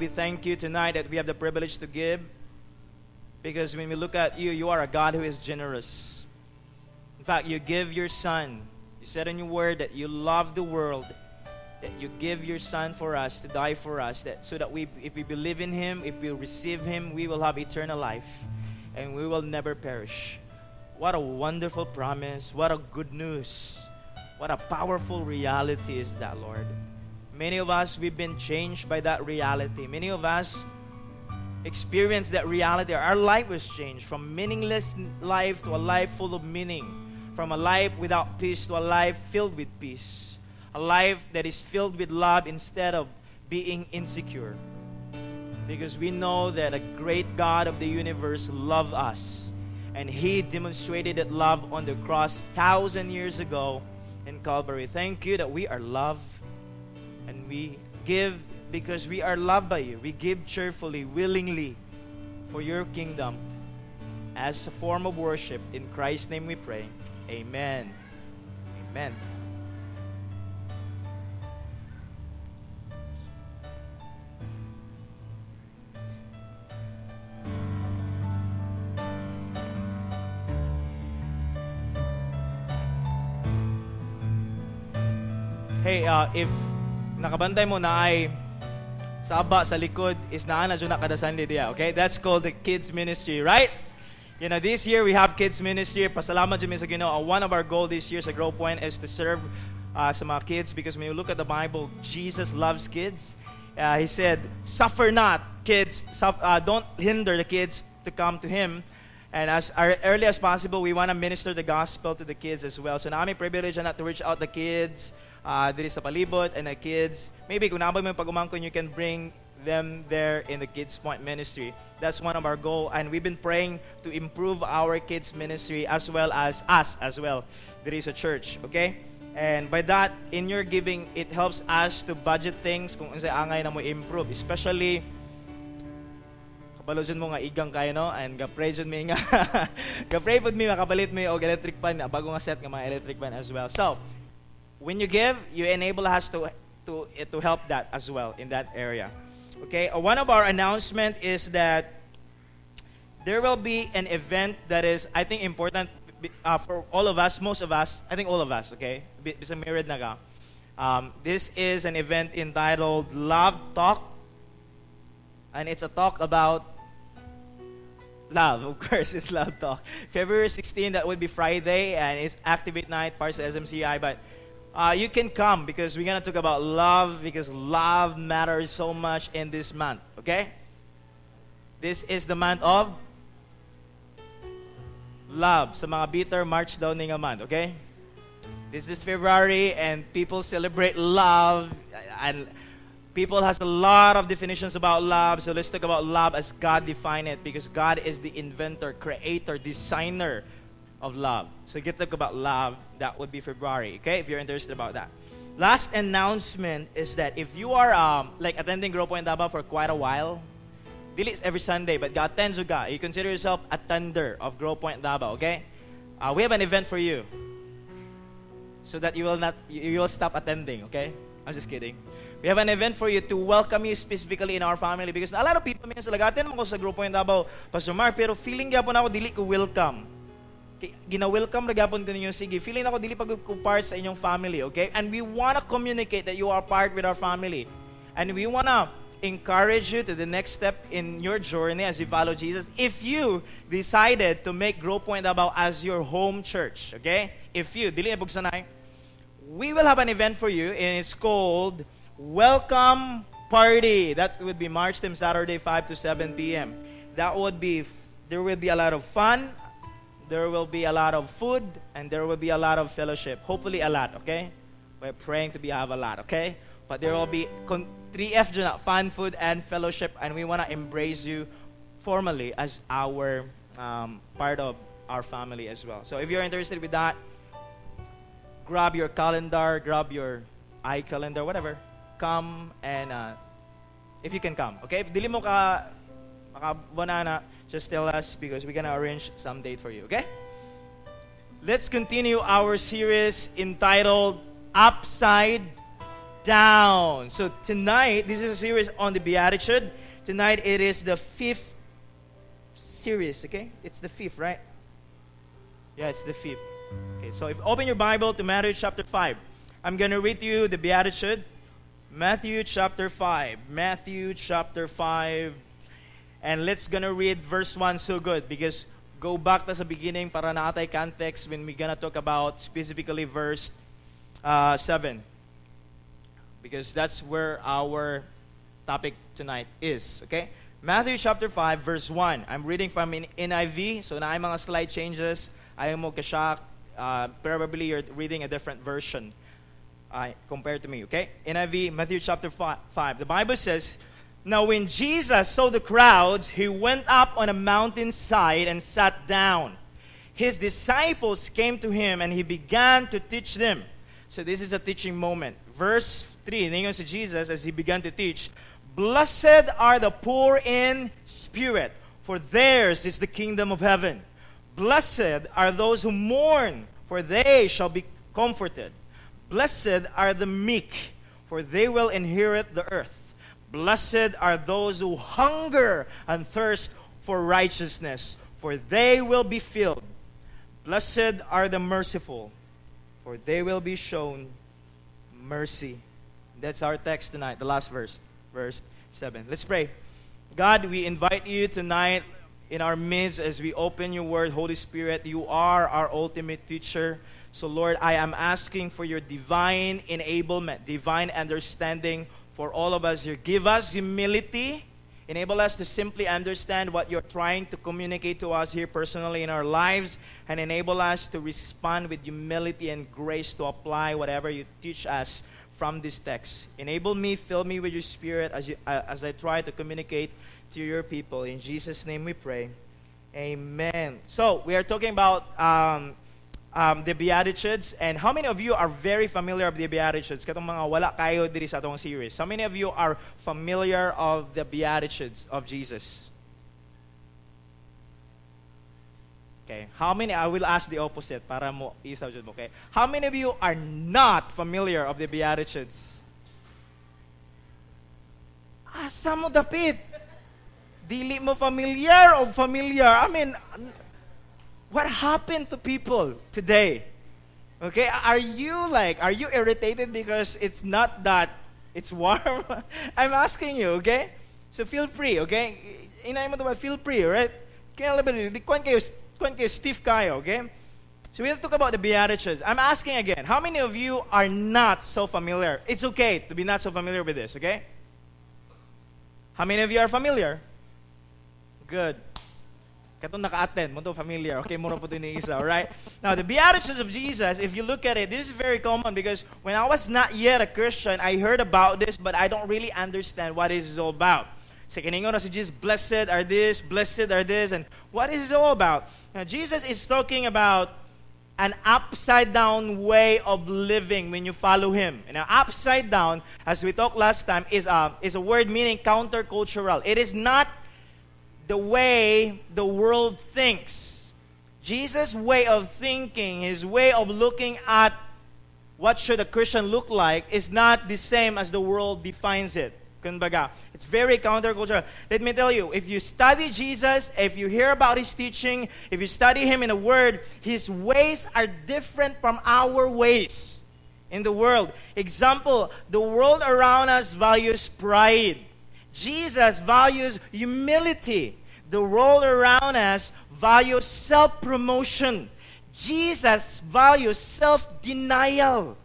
we thank you tonight that we have the privilege to give. Because when we look at you, you are a God who is generous. In fact, you give your son. You said in your word that you love the world, that you give your son for us to die for us, that so that we if we believe in him, if we receive him, we will have eternal life and we will never perish. What a wonderful promise. What a good news. What a powerful reality is that, Lord. Many of us, we've been changed by that reality. Many of us experienced that reality. Our life was changed from meaningless life to a life full of meaning, from a life without peace to a life filled with peace, a life that is filled with love instead of being insecure. Because we know that a great God of the universe loved us, and He demonstrated that love on the cross thousand years ago in Calvary. Thank you that we are loved we give because we are loved by you. We give cheerfully, willingly for your kingdom as a form of worship. In Christ's name we pray. Amen. Amen. Hey, uh, if nakabantay mo na ay sa sa likod is naa na na kadasan diya. Okay? That's called the kids ministry, right? You know, this year we have kids ministry. Pasalamat jud sa Ginoo. One of our goal this year sa Grow Point is to serve uh, sa mga kids because when you look at the Bible, Jesus loves kids. Uh, he said, "Suffer not, kids. Suffer, uh, don't hinder the kids to come to Him." And as early as possible, we want to minister the gospel to the kids as well. So namin privilege na to reach out the kids, uh, diri sa palibot and the kids. Maybe kung nabay mo yung pagumangkon, you can bring them there in the Kids Point ministry. That's one of our goal, and we've been praying to improve our kids ministry as well as us as well. There is a church, okay? And by that, in your giving, it helps us to budget things kung unsay angay na mo improve, especially kabalo mo nga igang kayo no and ga-pray jud mi nga ga-pray pud mi makapalit mi og electric fan bago nga set nga mga electric fan as well. So, when you give, you enable us to to to help that as well in that area. Okay, uh, one of our announcement is that there will be an event that is I think important uh, for all of us, most of us, I think all of us. Okay, Um, this is an event entitled Love Talk, and it's a talk about love. Of course, it's Love Talk. February 16, that would be Friday, and it's Activate Night, parts of SMCI, but uh, you can come because we're going to talk about love because love matters so much in this month. Okay? This is the month of love. Sa mga bitter, March daw nga month. Okay? This is February and people celebrate love and people has a lot of definitions about love. So let's talk about love as God defined it because God is the inventor, creator, designer of love. So get talk about love, that would be February, okay? If you're interested about that. Last announcement is that if you are um, like attending Grow Point Davao for quite a while, dili every Sunday, but God attends ka, you consider yourself a tender of Grow Point Davao, okay? Uh, we have an event for you, so that you will not you will stop attending, okay? I'm just kidding. We have an event for you to welcome you specifically in our family because a lot of people may say, lagatin mo sa Grow Point Davao, Pastor Mark, pero feeling gyapon ako dili ko welcome gina-welcome ra gyapon ko ninyo. Sige feeling ako dili pag part sa inyong family okay? And we want to communicate that you are part with our family. And we want to encourage you to the next step in your journey as you follow Jesus if you decided to make Grow Point Davao as your home church okay? If you dili na bugsanay eh. we will have an event for you and it's called Welcome Party. That would be March 10 Saturday 5 to 7 p.m. that would be there will be a lot of fun there will be a lot of food and there will be a lot of fellowship. Hopefully a lot, okay? We're praying to be have a lot, okay? But there will be 3F dyan, fun, food, and fellowship, and we want to embrace you formally as our um, part of our family as well. So if you're interested with that, grab your calendar, grab your iCalendar, whatever. Come and uh, if you can come, okay? If Dili mo ka makabanana, just tell us because we're going to arrange some date for you, okay? Let's continue our series entitled Upside down. So tonight, this is a series on the Beatitude. Tonight it is the fifth series, okay? It's the fifth, right? Yeah, it's the fifth. Okay, so if open your Bible to Matthew chapter 5. I'm going to read to you the Beatitude. Matthew chapter 5. Matthew chapter 5. And let's gonna read verse 1 so good because go back to the beginning para naatay context when we're gonna talk about specifically verse uh, 7 because that's where our topic tonight is. Okay? Matthew chapter 5, verse 1. I'm reading from NIV, so na mga slide changes. Ayaw mo kasyak. Uh, probably you're reading a different version uh, compared to me. Okay? NIV, Matthew chapter 5. The Bible says, Now when Jesus saw the crowds, he went up on a mountainside and sat down. His disciples came to him and he began to teach them. So this is a teaching moment. Verse 3, ningon si Jesus as he began to teach, Blessed are the poor in spirit, for theirs is the kingdom of heaven. Blessed are those who mourn, for they shall be comforted. Blessed are the meek, for they will inherit the earth. Blessed are those who hunger and thirst for righteousness, for they will be filled. Blessed are the merciful, for they will be shown mercy. That's our text tonight, the last verse, verse 7. Let's pray. God, we invite you tonight in our midst as we open your word. Holy Spirit, you are our ultimate teacher. So, Lord, I am asking for your divine enablement, divine understanding for all of us here. Give us humility. Enable us to simply understand what you're trying to communicate to us here personally in our lives, and enable us to respond with humility and grace to apply whatever you teach us from this text. Enable me, fill me with your spirit as, you, uh, as I try to communicate to your people. In Jesus' name we pray. Amen. So, we are talking about um, um, the Beatitudes. And how many of you are very familiar with the Beatitudes? Katong mga wala kayo diri sa atong series. How many of you are familiar of the Beatitudes of Jesus? Okay. How many, I will ask the opposite para mo isaw mo, okay? How many of you are not familiar of the Beatitudes? Asa mo dapit? Dili mo familiar o familiar? I mean, what happened to people today? Okay, are you like, are you irritated because it's not that it's warm? I'm asking you, okay? So feel free, okay? Inay mo ba, feel free, right? Kaya alam mo, kwan kayo kung kayo stiff kayo, okay? So we'll talk about the Beatitudes. I'm asking again, how many of you are not so familiar? It's okay to be not so familiar with this, okay? How many of you are familiar? Good. Katong naka-attend, mo familiar. Okay, mo po ni isa, alright? Now, the Beatitudes of Jesus, if you look at it, this is very common because when I was not yet a Christian, I heard about this, but I don't really understand what this is all about. Sa kiningon na si Jesus, blessed are this, blessed are this, and what is it all about? Now, Jesus is talking about an upside down way of living when you follow him. And now, upside down, as we talked last time, is a, is a word meaning countercultural. It is not the way the world thinks. Jesus' way of thinking, his way of looking at what should a Christian look like, is not the same as the world defines it. It's very countercultural. Let me tell you, if you study Jesus, if you hear about his teaching, if you study him in the Word, his ways are different from our ways in the world. Example, the world around us values pride. Jesus values humility. The world around us values self promotion. Jesus values self denial.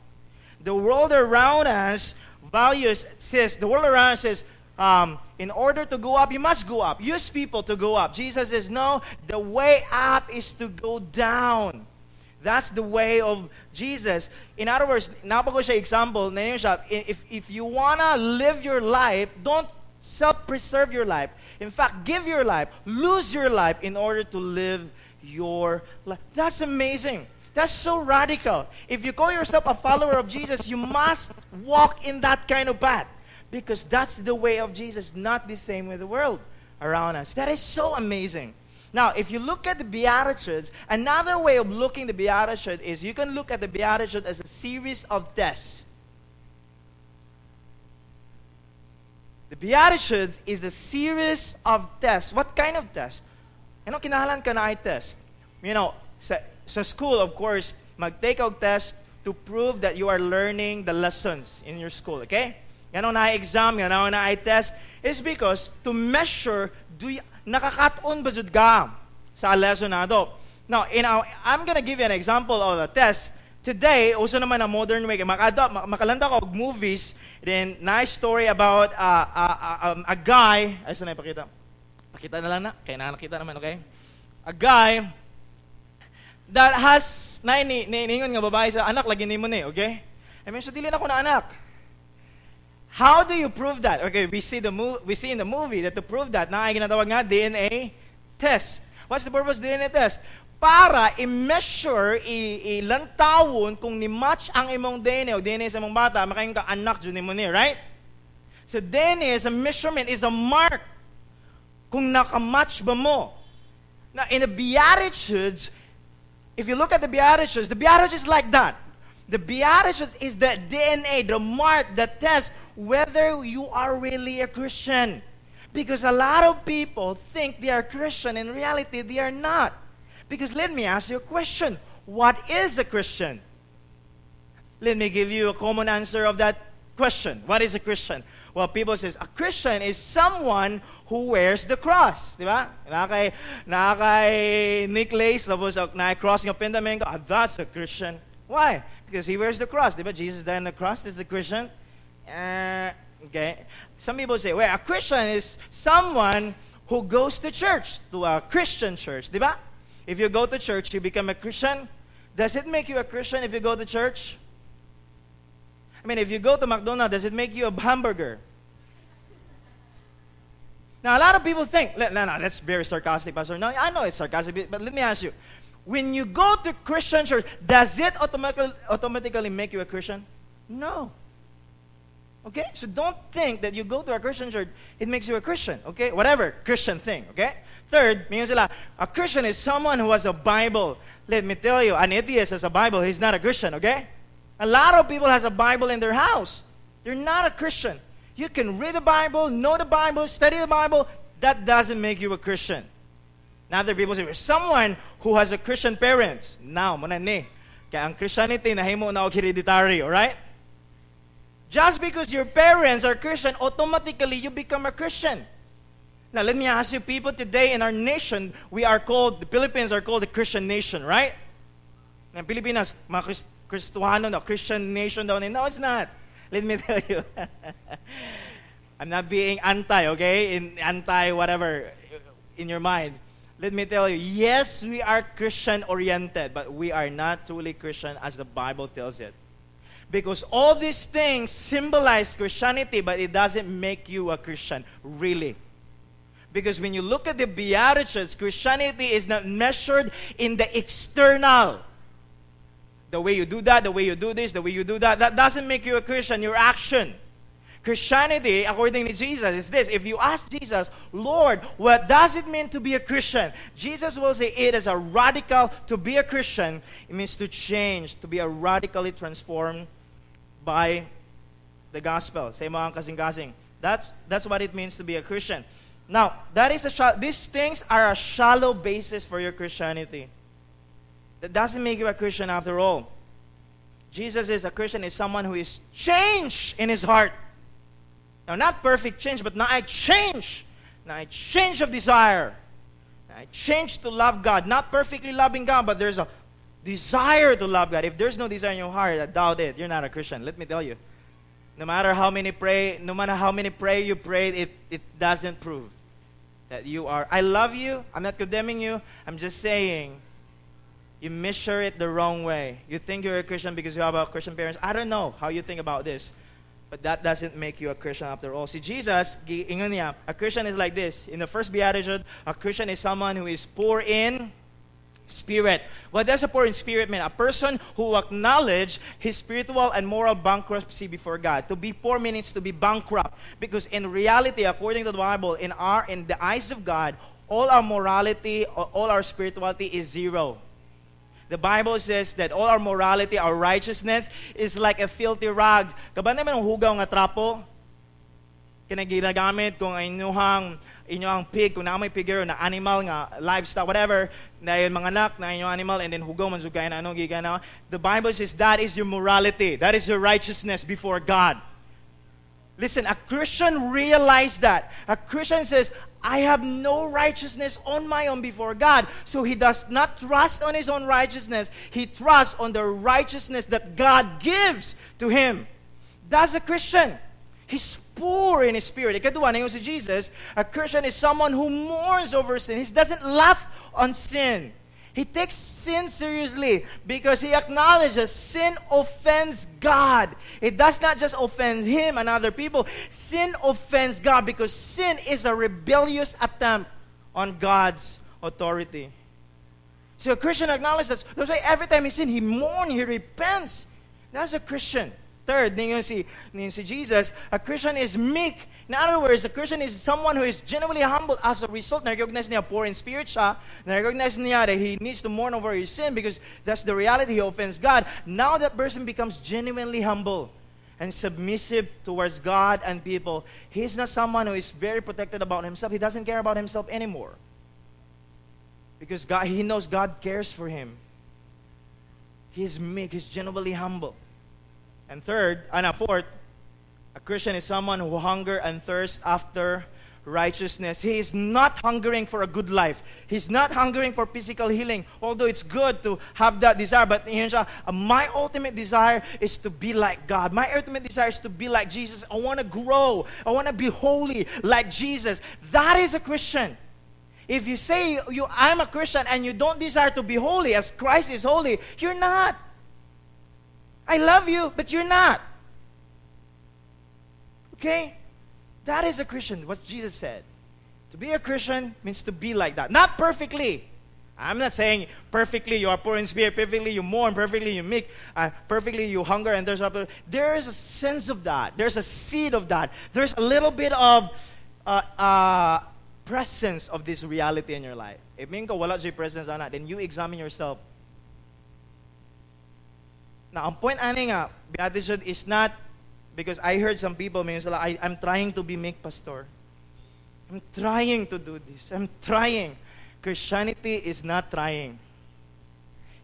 The world around us values says, the world around us says, um, in order to go up, you must go up. Use people to go up. Jesus says, no, the way up is to go down. That's the way of Jesus. In other words, napago siya example, na siya, if, if you wanna live your life, don't self-preserve your life. In fact, give your life, lose your life in order to live your life. That's amazing. That's so radical. If you call yourself a follower of Jesus, you must walk in that kind of path because that's the way of Jesus, not the same with the world around us. That is so amazing. Now, if you look at the Beatitudes, another way of looking the Beatitude is you can look at the Beatitude as a series of tests. The Beatitudes is a series of tests. What kind of test? Ano kinahalan ka na ay test? You know, sa, sa school, of course, mag-take og test to prove that you are learning the lessons in your school, okay? Yan na-exam, yan ang na-test is because to measure do y- nakakataon ba jud ka sa lesson na do. Now, in our, I'm gonna give you an example of a test. Today, uso naman ang modern way. Makado, makalanda ko og movies, then nice story about uh, uh, uh, um, a guy, ay saan na ipakita? Pakita na lang na, kaya nakakita naman, okay? A guy that has, na ni, ni, ningon nga babae sa anak, lagi ni mo ni, okay? I mean, so dili na ko na anak. How do you prove that? Okay, we see the mo- we see in the movie that to prove that, na ay ginatawag nga DNA test. What's the purpose of DNA test? Para i-measure, ilantawon kung ni-match ang imong DNA o DNA sa imong bata, makayon ka anak dyan mo right? So DNA is a measurement, is a mark kung nakamatch ba mo. Now, in the Beatitudes, if you look at the Beatitudes, the Beatitudes is like that. The Beatitudes is the DNA, the mark, the test whether you are really a Christian. Because a lot of people think they are Christian. In reality, they are not. Because let me ask you a question. What is a Christian? Let me give you a common answer of that question. What is a Christian? Well, people says a Christian is someone who wears the cross, di ba? Nakakay, nakakay Nick Lace, tapos na-cross ng pendament ah, that's a Christian. Why? Because he wears the cross, di ba? Jesus died on the cross, is a Christian. Uh, okay. Some people say, well, a Christian is someone who goes to church, to a Christian church, di ba? If you go to church, you become a Christian. Does it make you a Christian if you go to church? I mean, if you go to McDonald's, does it make you a hamburger? Now, a lot of people think, no, no, that's very sarcastic, Pastor. No, I know it's sarcastic, but let me ask you. When you go to Christian church, does it automatically, automatically make you a Christian? No. Okay? So don't think that you go to a Christian church, it makes you a Christian. Okay? Whatever Christian thing. Okay? Third, sila, a Christian is someone who has a Bible. Let me tell you, an atheist has a Bible, he's not a Christian. Okay? A lot of people has a Bible in their house. They're not a Christian. You can read the Bible, know the Bible, study the Bible. That doesn't make you a Christian. Now other people say, someone who has a Christian parents. Now, muna ni. Kaya ang Christianity nahimo na og hereditary, alright? Just because your parents are Christian, automatically you become a Christian. Now, let me ask you, people today in our nation, we are called, the Philippines are called a Christian nation, right? Ng Pilipinas, mga Christ, Kristuhano na, Christian nation daw. No, it's not. Let me tell you. I'm not being anti, okay? In anti whatever in your mind. Let me tell you, yes, we are Christian oriented, but we are not truly Christian as the Bible tells it. Because all these things symbolize Christianity, but it doesn't make you a Christian, really. Because when you look at the Beatitudes, Christianity is not measured in the external. The way you do that, the way you do this, the way you do that, that doesn't make you a Christian, your action. Christianity, according to Jesus, is this. If you ask Jesus, Lord, what does it mean to be a Christian? Jesus will say it is a radical, to be a Christian, it means to change, to be a radically transformed by the gospel. Say ang kasing-kasing. That's, that's what it means to be a Christian. Now, that is a these things are a shallow basis for your Christianity. That doesn't make you a Christian after all. Jesus is a Christian is someone who is changed in his heart. Now, not perfect change, but now I change. Now I change of desire. Now I change to love God. Not perfectly loving God, but there's a desire to love God. If there's no desire in your heart, I doubt it. You're not a Christian. Let me tell you. No matter how many pray, no matter how many pray you pray, it, it doesn't prove that you are. I love you. I'm not condemning you. I'm just saying you measure it the wrong way. You think you're a Christian because you have a Christian parents. I don't know how you think about this. But that doesn't make you a Christian after all. See, Jesus, a Christian is like this. In the first beatitude, a Christian is someone who is poor in spirit. What does a poor in spirit mean? A person who acknowledge his spiritual and moral bankruptcy before God. To be poor means to be bankrupt. Because in reality, according to the Bible, in our in the eyes of God, all our morality, uh, all our spirituality is zero. The Bible says that all our morality, our righteousness is like a filthy rag. Kabanda man ang hugaw nga trapo? kina ginagamit kung inyuhang inyong pig kung na may pigero na animal nga livestock whatever na yung mga anak na inyong animal and then hugaw man sugay na ano gigana the bible says that is your morality that is your righteousness before god listen a christian realized that a christian says I have no righteousness on my own before God. So he does not trust on his own righteousness. He trusts on the righteousness that God gives to him. That's a Christian. He's poor in his spirit. Ikatwa na si Jesus, a Christian is someone who mourns over sin. He doesn't laugh on sin. He takes sin seriously because he acknowledges sin offends God. It does not just offend him and other people. Sin offends God because sin is a rebellious attempt on God's authority. So a Christian acknowledges that. Every time he sins, he mourns, he repents. That's a Christian. Third, ninyo si, ninyo si Jesus, a Christian is meek. In other words, a Christian is someone who is genuinely humble as a result. Na-recognize niya poor in spirit siya. Na-recognize niya that he needs to mourn over his sin because that's the reality he offends God. Now that person becomes genuinely humble and submissive towards God and people. He's not someone who is very protected about himself. He doesn't care about himself anymore. Because God, he knows God cares for him. He's meek, he's genuinely humble. And third, and a fourth, a Christian is someone who hunger and thirst after righteousness. He is not hungering for a good life. He's not hungering for physical healing, although it's good to have that desire. But uh, my ultimate desire is to be like God. My ultimate desire is to be like Jesus. I want to grow. I want to be holy like Jesus. That is a Christian. If you say you I'm a Christian and you don't desire to be holy as Christ is holy, you're not. I love you, but you're not. Okay? That is a Christian, what Jesus said. To be a Christian means to be like that. Not perfectly. I'm not saying perfectly you are poor in spirit, perfectly you mourn, perfectly you meek, uh, perfectly you hunger, and there's a, there's a sense of that. There's a seed of that. There's a little bit of uh, uh, presence of this reality in your life. If minka wala presence ana, then you examine yourself now, ang point ani nga, beatitude is not because I heard some people may sila, I, I'm trying to be meek pastor. I'm trying to do this. I'm trying. Christianity is not trying.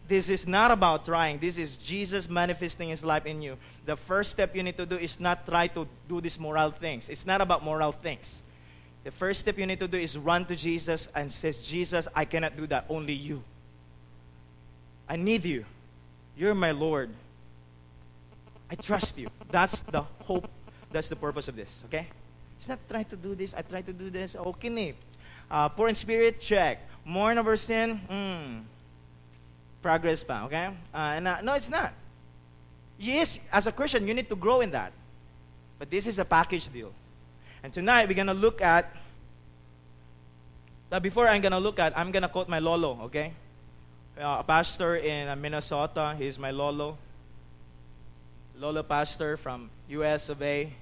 This is not about trying. This is Jesus manifesting his life in you. The first step you need to do is not try to do these moral things. It's not about moral things. The first step you need to do is run to Jesus and says, Jesus, I cannot do that. Only you. I need you. You're my Lord. I trust you. That's the hope. That's the purpose of this. Okay? It's not trying to do this. I try to do this. Okay, ni. Uh, poor in spirit, check. Mourn over sin, hmm. Progress pa, okay? Uh, and, uh, no, it's not. Yes, as a Christian, you need to grow in that. But this is a package deal. And tonight, we're going to look at. But before I'm going to look at, I'm going to quote my Lolo, okay? Uh, a pastor in uh, Minnesota. He's my lolo. Lolo pastor from US of A.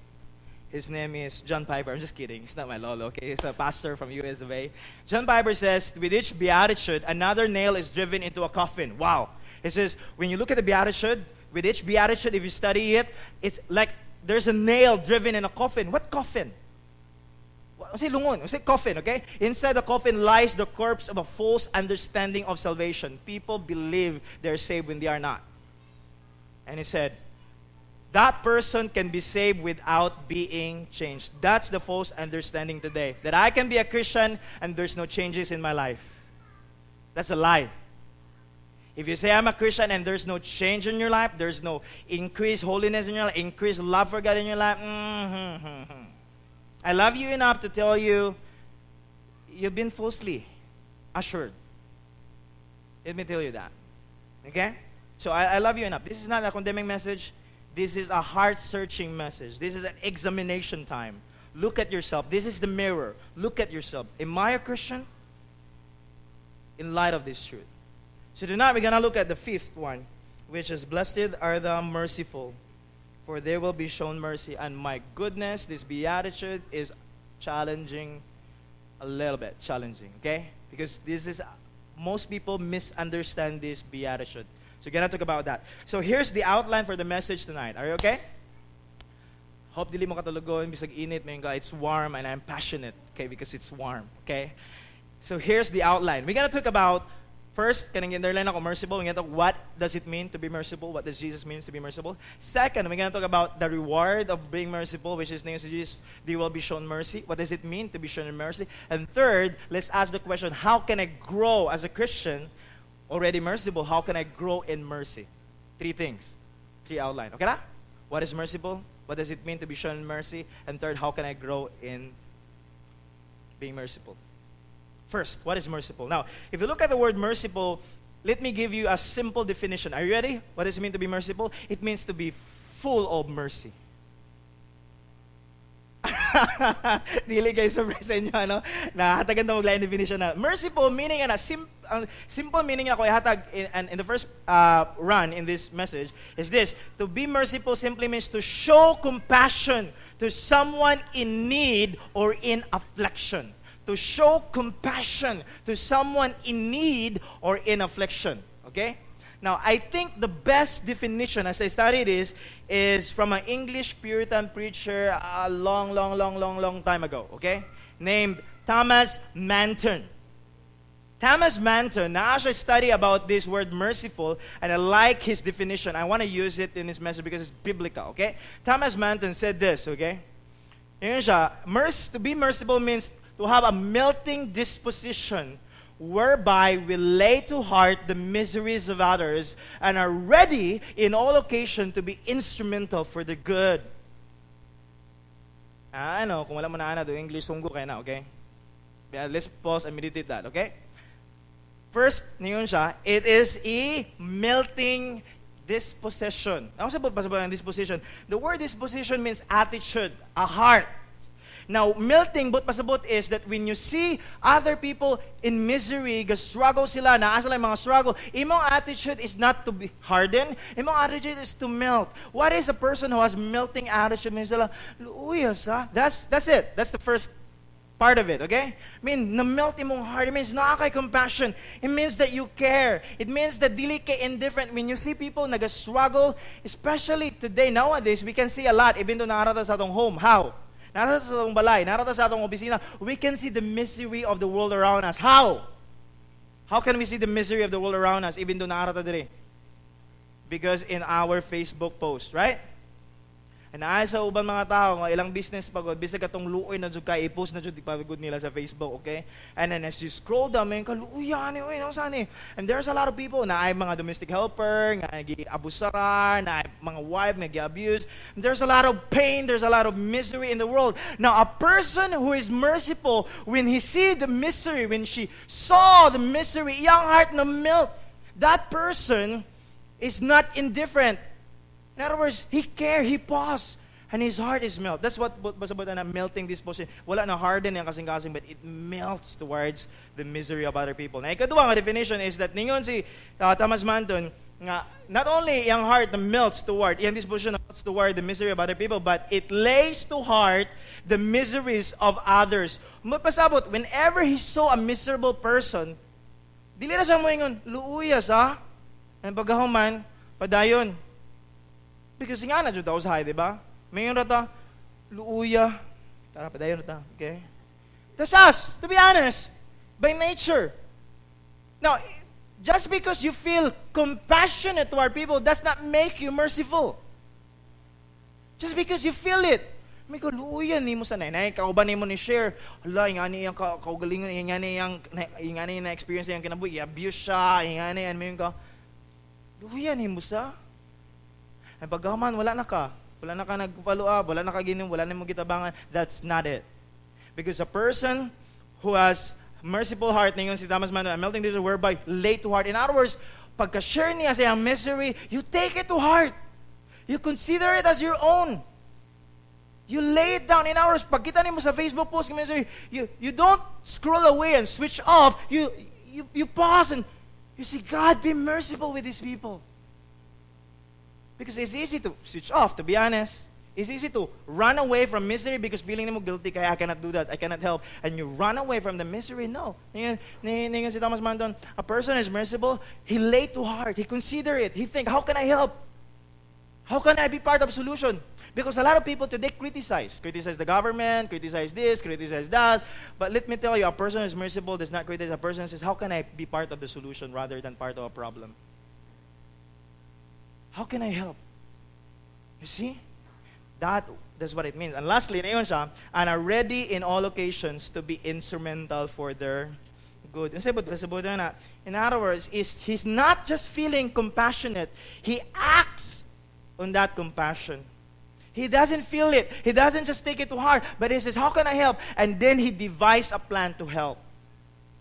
His name is John Piper. I'm just kidding. He's not my lolo, okay? He's a pastor from US of A. John Piper says, with each beatitude, another nail is driven into a coffin. Wow. He says, when you look at the beatitude, with each beatitude, if you study it, it's like there's a nail driven in a coffin. What coffin? Say lungon, say coffin, okay? Inside the coffin lies the corpse of a false understanding of salvation. People believe they're saved when they are not. And he said, that person can be saved without being changed. That's the false understanding today. That I can be a Christian and there's no changes in my life. That's a lie. If you say I'm a Christian and there's no change in your life, there's no increased holiness in your life, increased love for God in your life, mm-hmm. I love you enough to tell you you've been falsely assured. Let me tell you that. Okay? So I, I love you enough. This is not a condemning message. This is a heart searching message. This is an examination time. Look at yourself. This is the mirror. Look at yourself. Am I a Christian? In light of this truth. So tonight we're going to look at the fifth one, which is Blessed are the merciful, for they will be shown mercy. And my goodness, this beatitude is challenging a little bit, challenging, okay? Because this is, most people misunderstand this beatitude. So we're going to talk about that. So here's the outline for the message tonight. Are you okay? Hope dili mo katulugon bisag init may it's warm and I'm passionate, okay, because it's warm, okay? So here's the outline. We're going to talk about First, kanang underline ako, merciful. We're going to talk what does it mean to be merciful? What does Jesus mean to be merciful? Second, we're going to talk about the reward of being merciful, which is name Jesus, they will be shown mercy. What does it mean to be shown mercy? And third, let's ask the question, how can I grow as a Christian already merciful? How can I grow in mercy? Three things. Three outline. Okay na? What is merciful? What does it mean to be shown mercy? And third, how can I grow in being merciful? First, what is merciful? Now, if you look at the word merciful, let me give you a simple definition. Are you ready? What does it mean to be merciful? It means to be full of mercy. Dili guys surprise sa inyo ano na hatagan mo maglain definition na merciful meaning ana sim, uh, simple meaning ako ihatag in, in the first uh, run in this message is this to be merciful simply means to show compassion to someone in need or in affliction to show compassion to someone in need or in affliction. Okay? Now, I think the best definition, as I studied this, is from an English Puritan preacher a long, long, long, long, long time ago. Okay? Named Thomas Manton. Thomas Manton, now as I study about this word merciful, and I like his definition, I want to use it in this message because it's biblical, okay? Thomas Manton said this, okay? Siya, to be merciful means to have a melting disposition whereby we lay to heart the miseries of others and are ready in all occasion to be instrumental for the good. Ah, ano, kung wala mo na do English sunggo kay na, okay? Let's pause and meditate that, okay? First, niyon siya, it is a melting disposition. Ako sa ba sa disposition? The word disposition means attitude, a heart. Now, melting but pasabot is that when you see other people in misery, struggle sila, naa sila mga struggle, imong attitude is not to be hardened, imong attitude is to melt. What is a person who has melting attitude? Sila, ha? That's, that's it. That's the first part of it, okay? I mean, na-melt imong heart. It means nakakay compassion. It means that you care. It means that dili ka indifferent. When you see people nag-struggle, especially today, nowadays, we can see a lot, even though nakarata sa atong home. How? Narata sa atong balay, narata sa atong opisina, we can see the misery of the world around us. How? How can we see the misery of the world around us even though narata dire? Because in our Facebook post, right? Naay sa uban mga tao nga ilang business pagod bisag katong luoy na jud kay i-post na jud pagod nila sa Facebook, okay? And then as you scroll down, may kaluya ni oy sani. And there's a lot of people na ay mga domestic helper, nga gi-abusaran, na ay mga wife nga gi-abuse. There's a lot of pain, there's a lot of misery in the world. Now, a person who is merciful when he see the misery, when she saw the misery, young heart na melt, that person is not indifferent in other words, he care, he pause, and his heart is melt. That's what was about na melting disposition. Wala na harden yung kasing-kasing, but it melts towards the misery of other people. Na ikaduwa nga definition is that ningon si uh, Thomas Manton, nga, not only yung heart na melts toward, yung disposition melts toward the misery of other people, but it lays to heart the miseries of others. Magpasabot, whenever he saw a miserable person, dili na siya mo ingon, luuyas ha? And pagkahuman, padayon, Because nga na jud sa di ba? Mayon rata luuya. Tara padayon rata, okay? That's us, to be honest, by nature. Now, just because you feel compassionate to our people does not make you merciful. Just because you feel it. May ko luuyan ni mo sa nanay, kauban ni mo ni share. Hala, yung ani yung kaugalingon, yung ani yung yung ani na experience yung kinabuhi, abuse siya, yung ani and may ka. Luuyan ni mo sa ay pagkahuman, wala na ka. Wala na ka nagpalo up, wala na ka ginim, wala na mo gitabangan. That's not it. Because a person who has merciful heart, ningon si Thomas Mann, melting this whereby lay to heart. In other words, pagka-share niya sa misery, you take it to heart. You consider it as your own. You lay it down in hours. Pag kita mo sa Facebook post you, you don't scroll away and switch off. You, you, you pause and you say, God, be merciful with these people. Because it's easy to switch off, to be honest. It's easy to run away from misery because feeling mo guilty kaya I cannot do that, I cannot help. And you run away from the misery. No. Si Thomas Manton, a person is merciful, he lay to heart, he consider it, he think, how can I help? How can I be part of solution? Because a lot of people today criticize. Criticize the government, criticize this, criticize that. But let me tell you, a person who is merciful does not criticize. A person says, How can I be part of the solution rather than part of a problem? How can I help? You see? That that's what it means. And lastly, ngayon siya, and are ready in all occasions to be instrumental for their good. In other words, is he's not just feeling compassionate, he acts on that compassion. He doesn't feel it. He doesn't just take it to heart, but he says, How can I help? And then he devises a plan to help.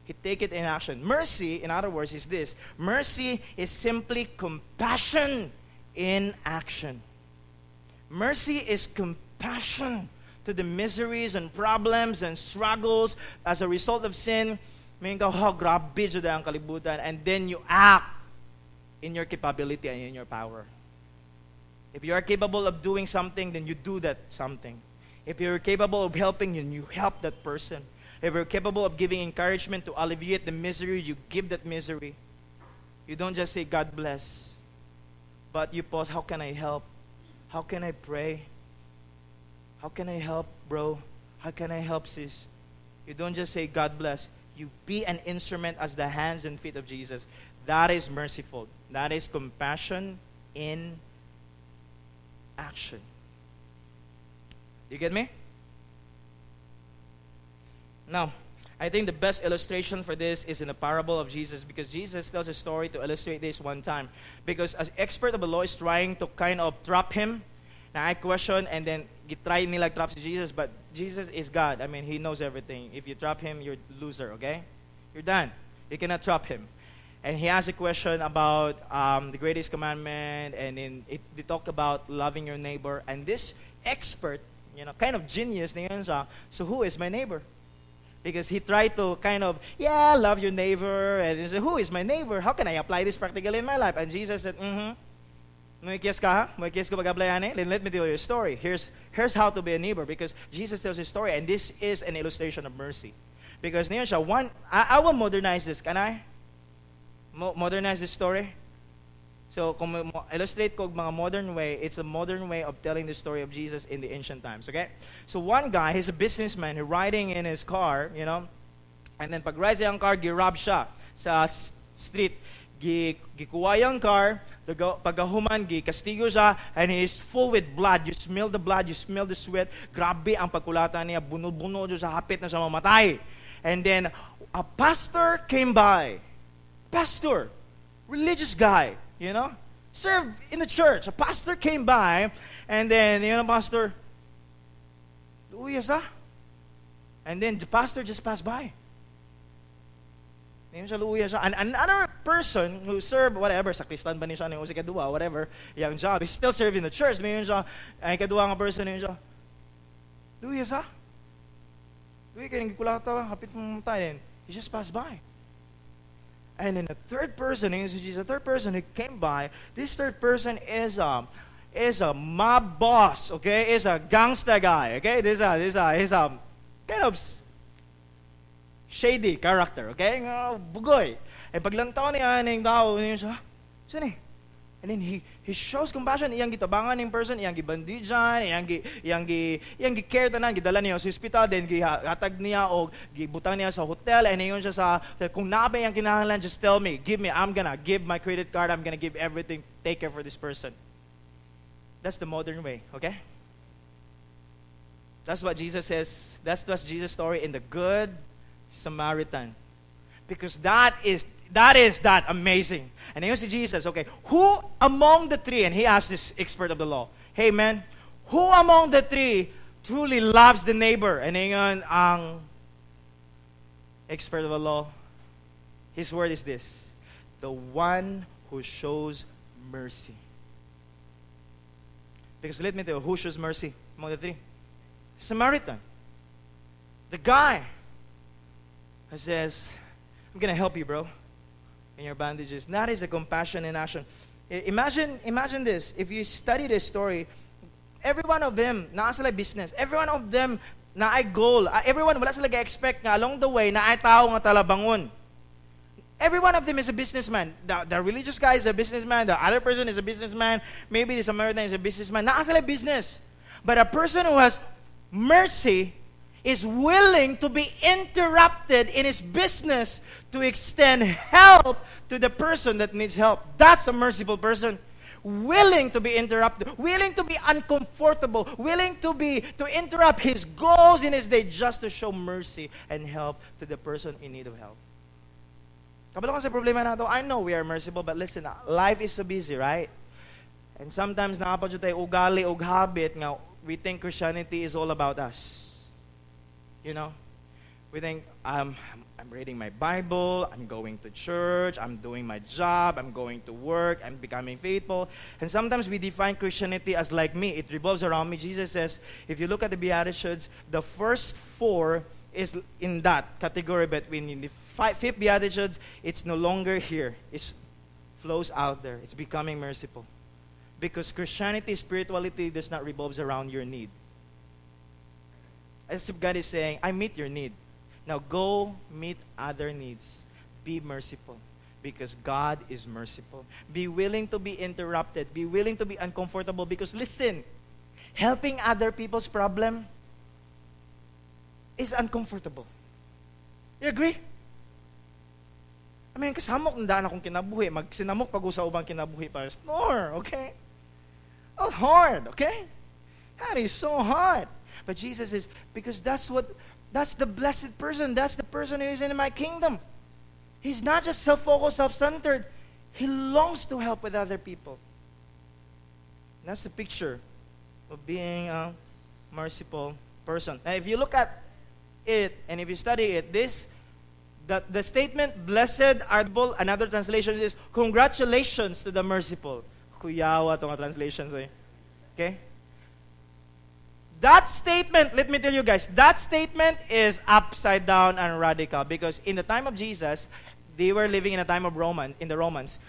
He take it in action. Mercy, in other words, is this. Mercy is simply compassion in action. Mercy is compassion to the miseries and problems and struggles as a result of sin. Oh. And then you act in your capability and in your power. If you are capable of doing something, then you do that something. If you're capable of helping, then you help that person. If you're capable of giving encouragement to alleviate the misery, you give that misery. You don't just say, God bless. But you pause, how can I help? How can I pray? How can I help, bro? How can I help, sis? You don't just say, God bless. You be an instrument as the hands and feet of Jesus. That is merciful. That is compassion in action. You get me? Now, I think the best illustration for this is in the parable of Jesus because Jesus tells a story to illustrate this one time. Because an expert of the law is trying to kind of trap him. Now I question and then he try nila trap si Jesus, but Jesus is God. I mean, He knows everything. If you trap Him, you're loser, okay? You're done. You cannot trap Him. And he asked a question about um, the greatest commandment, and in it, they talked about loving your neighbor. And this expert, you know, kind of genius, so who is my neighbor? Because he tried to kind of, yeah, love your neighbor. And he said, who is my neighbor? How can I apply this practically in my life? And Jesus said, mm-hmm. Muikias ka ha? Muikias ka mag-applyan Then let me tell you a story. Here's, here's how to be a neighbor because Jesus tells a story and this is an illustration of mercy. Because niyan siya, one, I, I will modernize this. Can I? Mo- modernize this story? So, kung illustrate ko mga modern way, it's a modern way of telling the story of Jesus in the ancient times, okay? So, one guy, he's a businessman, he's riding in his car, you know, and then pag ang car, girab siya sa street. Gikuha yung car, pagahuman, kastigo siya, and he is full with blood. You smell the blood, you smell the sweat. Grabe ang pagkulatan niya, bunod-bunod sa hapit na siya mamatay. And then, a pastor came by. Pastor, religious guy you know, serve in the church. A pastor came by, and then, you know, pastor, Luya And then the pastor just passed by. Ngayon siya. And another person who served, whatever, sa Kristan ba niya siya, o kadua, whatever, yung job, he's still serving the church. Ngayon siya, uh, ay kadua nga person, ngayon siya, luya siya. Luya kulata, hapit mong tayo. He just passed by. And then the third person, is a third person who came by. This third person is a is a mob boss, okay? Is a gangster guy, okay? This is a this is a he's a kind of shady character, okay? Bugoy. Eh paglang taon niya ning tao niya siya. Sino And then he he shows compassion iyang gitabangan ning person, iyang gibandijan, iyang gi iyang gi iyang gi care tanan gidala niya sa hospital then gihatag niya og gibutang niya sa hotel and ingon siya sa kung nabe iyang kinahanglan just tell me, give me, I'm gonna give my credit card, I'm gonna give everything, take care for this person. That's the modern way, okay? That's what Jesus says. That's that's Jesus' story in the Good Samaritan. Because that is that is that amazing. And then si Jesus, okay, who among the three, and he asked this expert of the law, hey man, who among the three truly loves the neighbor? And ngayon, ang expert of the law, his word is this, the one who shows mercy. Because let me tell you, who shows mercy among the three? Samaritan. The guy who says, I'm going to help you, bro your bandages. That is a compassion in action. Imagine, imagine this. If you study this story, every one of them, na sila business. Every one of them, na ay goal. Ah, everyone, wala sila expect nga along the way na ay tao nga talabangon. Every one of them is a businessman. The, the religious guy is a businessman. The other person is a businessman. Maybe the Samaritan is a businessman. Na sila business. But a person who has mercy is willing to be interrupted in his business to extend help to the person that needs help. That's a merciful person. Willing to be interrupted, willing to be uncomfortable, willing to be to interrupt his goals in his day just to show mercy and help to the person in need of help. Problema I know we are merciful, but listen, life is so busy, right? And sometimes ugali we think Christianity is all about us. You know? We think, I'm, I'm reading my Bible, I'm going to church, I'm doing my job, I'm going to work, I'm becoming faithful. And sometimes we define Christianity as like me. It revolves around me. Jesus says, if you look at the Beatitudes, the first four is in that category, but in the five, fifth Beatitudes, it's no longer here. It flows out there. It's becoming merciful. Because Christianity, spirituality does not revolves around your need. As if God is saying, I meet your need. Now go meet other needs. Be merciful because God is merciful. Be willing to be interrupted. Be willing to be uncomfortable because listen, helping other people's problem is uncomfortable. You agree? I mean, kasamok ng daan akong kinabuhi. Magsinamok pag sa ubang kinabuhi pa. Snore, okay? Oh, hard, okay? That is so hard. But Jesus says, because that's what, that's the blessed person. That's the person who is in my kingdom. He's not just self-focused, self-centered. He longs to help with other people. That's the picture of being a merciful person. Now, if you look at it and if you study it, this the, the statement blessed are the another translation is congratulations to the merciful. Kuyawa itong translations eh. Okay? That statement, let me tell you guys, that statement is upside down and radical because in the time of Jesus, they were living in a time of Roman, in the Romans.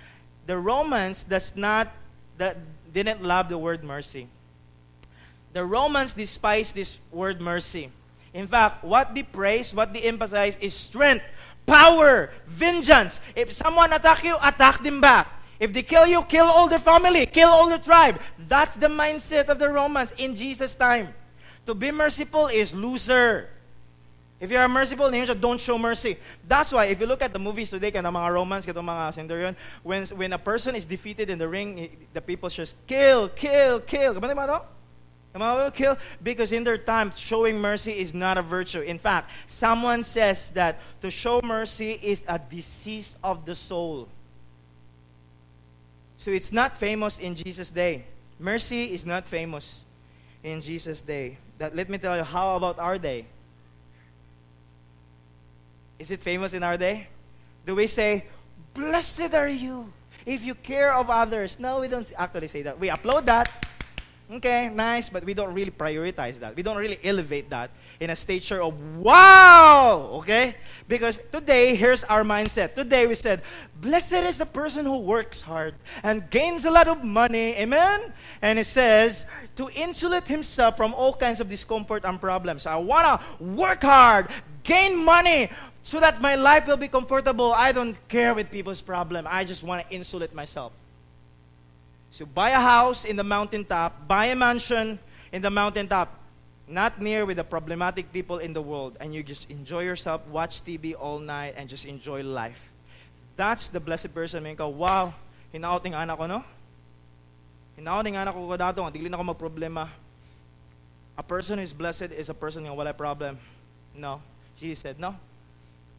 The Romans does not, that didn't love the word mercy. The Romans despise this word mercy. In fact, what they praise, what they emphasize is strength, power, vengeance. If someone attack you, attack them back. If they kill you, kill all the family, kill all the tribe. That's the mindset of the Romans in Jesus' time. To be merciful is loser. If you are merciful, don't show mercy. That's why if you look at the movies today, kana mga Romans, kato mga centurion, when when a person is defeated in the ring, the people just kill, kill, kill. Will kill because in their time showing mercy is not a virtue. In fact, someone says that to show mercy is a disease of the soul. So it's not famous in Jesus' day. Mercy is not famous in Jesus' day. That let me tell you, how about our day? Is it famous in our day? Do we say, Blessed are you if you care of others? No, we don't actually say that. We upload that. Okay, nice, but we don't really prioritize that. We don't really elevate that in a stature of wow, okay? Because today, here's our mindset. Today we said, blessed is the person who works hard and gains a lot of money, amen? And it says, to insulate himself from all kinds of discomfort and problems. I want to work hard, gain money, so that my life will be comfortable. I don't care with people's problem. I just want to insulate myself. So buy a house in the mountaintop, buy a mansion in the mountaintop, not near with the problematic people in the world, and you just enjoy yourself, watch TV all night, and just enjoy life. That's the blessed person. May ka, wow, hinaot ng anak ko, no? Hinaot ng anak ko ko dato, hindi na ako magproblema. A person who is blessed is a person who wala problem. No. Jesus said, no.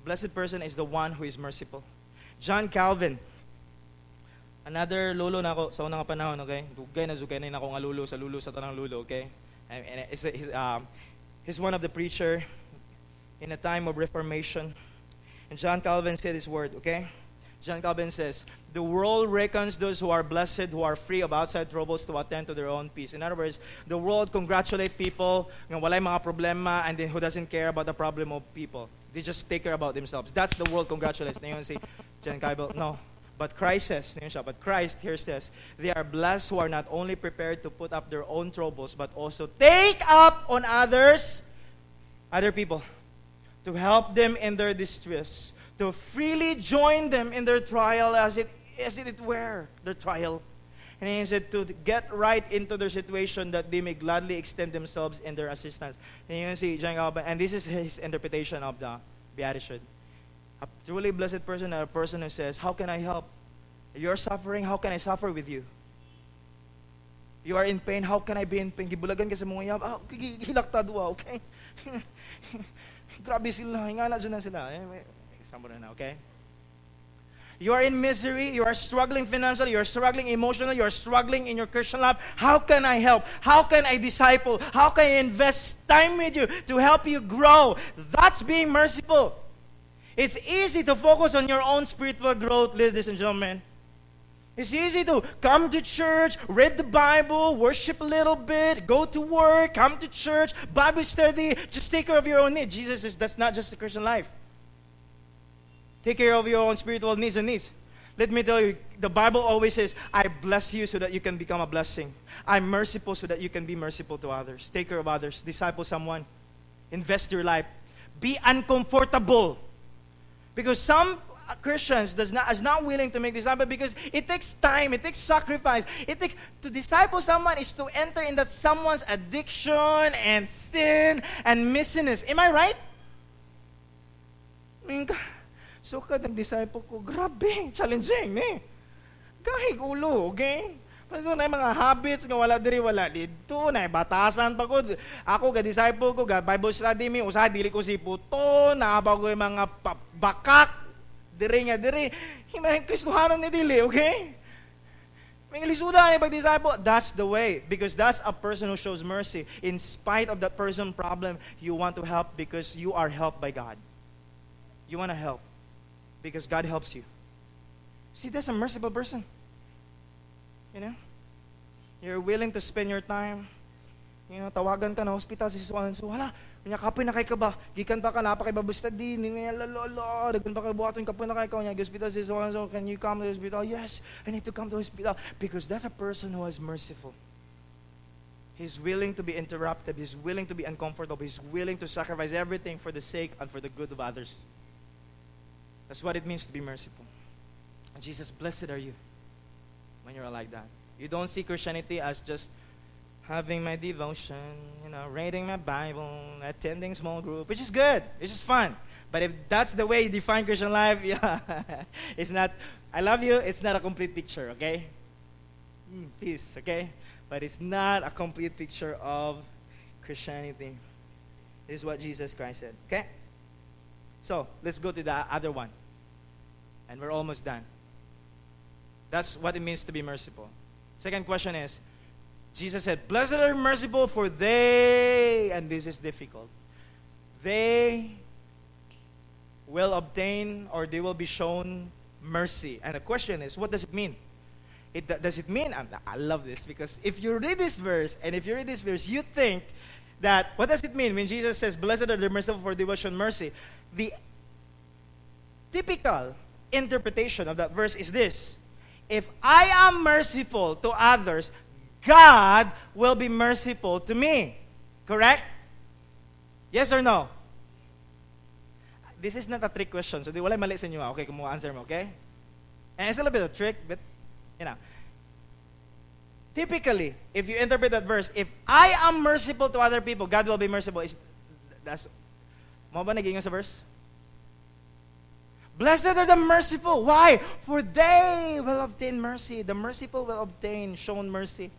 Blessed person is the one who is merciful. John Calvin, Another lulo na ako sa unang panahon, okay? Dugay na dugay na ako nga lulo sa lulo sa tanang lulo, okay? And, and he's, he's, um, he's one of the preacher in a time of Reformation. And John Calvin said this word, okay? John Calvin says, The world reckons those who are blessed, who are free of outside troubles to attend to their own peace. In other words, the world congratulate people ng walay mga problema and then who doesn't care about the problem of people. They just take care about themselves. That's the world congratulates. Ngayon si John Calvin, no, but Christ says, but Christ here says, they are blessed who are not only prepared to put up their own troubles, but also take up on others, other people, to help them in their distress, to freely join them in their trial as it as it were their trial. And he said to get right into their situation that they may gladly extend themselves in their assistance. And you can see John and this is his interpretation of the Beatitude. A truly blessed person a person who says, How can I help? You're suffering, how can I suffer with you? You are in pain, how can I be in pain? Gibulagan ka sa mga yab, ah, okay? Grabe sila, dyan na sila. Example na, okay? You are in misery, you are struggling financially, you are struggling emotionally, you are struggling in your Christian life. How can I help? How can I disciple? How can I invest time with you to help you grow? That's being merciful. It's easy to focus on your own spiritual growth, ladies and gentlemen. It's easy to come to church, read the Bible, worship a little bit, go to work, come to church, Bible study, just take care of your own needs. Jesus says that's not just the Christian life. Take care of your own spiritual needs and needs. Let me tell you, the Bible always says, I bless you so that you can become a blessing. I'm merciful so that you can be merciful to others. Take care of others. Disciple someone. Invest your life. Be uncomfortable. Because some Christians does not is not willing to make disciple because it takes time, it takes sacrifice. It takes to disciple someone is to enter in that someone's addiction and sin and missiness. Am I right? So kad nag-disciple ko, grabe, challenging, ni. Kahig ulo, okay? Paso na mga habits nga wala diri wala dito na batasan pa ko. Ako ga disciple ko ga Bible study mi usa dili ko si puto na ko mga bakak diri nga diri. Himay Kristohanon ni dili, okay? May lisuda ni pag-disciple. That's the way. Because that's a person who shows mercy. In spite of that person problem, you want to help because you are helped by God. You want to help because God helps you. See, that's a merciful person. You know? You're willing to spend your time. You know, tawagan ka na hospital si so so wala, nya kapoy na kay ka ba? Gikan pa ka napakay babusta din, ni lolo, daghan pa kay buhaton kapoy na kay ka nya hospital si so so can you come to the hospital? Yes, I need to come to the hospital because that's a person who is merciful. He's willing to be interrupted. He's willing to be uncomfortable. He's willing to sacrifice everything for the sake and for the good of others. That's what it means to be merciful. And Jesus, blessed are you when you're like that. You don't see Christianity as just having my devotion, you know, reading my Bible, attending small group, which is good. It's just fun. But if that's the way you define Christian life, yeah, it's not. I love you. It's not a complete picture, okay? Mm, peace, okay? But it's not a complete picture of Christianity. This is what Jesus Christ said, okay? So let's go to the other one. And we're almost done. That's what it means to be merciful. Second question is Jesus said, Blessed are merciful, for they, and this is difficult, they will obtain or they will be shown mercy. And the question is, what does it mean? It, does it mean, I love this because if you read this verse and if you read this verse, you think that, what does it mean when Jesus says, Blessed are the merciful, for they will show mercy? the typical interpretation of that verse is this If I am merciful to others, God will be merciful to me. Correct? Yes or no? This is not a trick question. So, di wala mali sa inyo. Ah. Okay, mo answer mo, okay? And it's a little bit of trick, but, you know. Typically, if you interpret that verse, if I am merciful to other people, God will be merciful. Is that's mo ba naging sa verse? Blessed are the merciful. Why? For they will obtain mercy. The merciful will obtain shown mercy.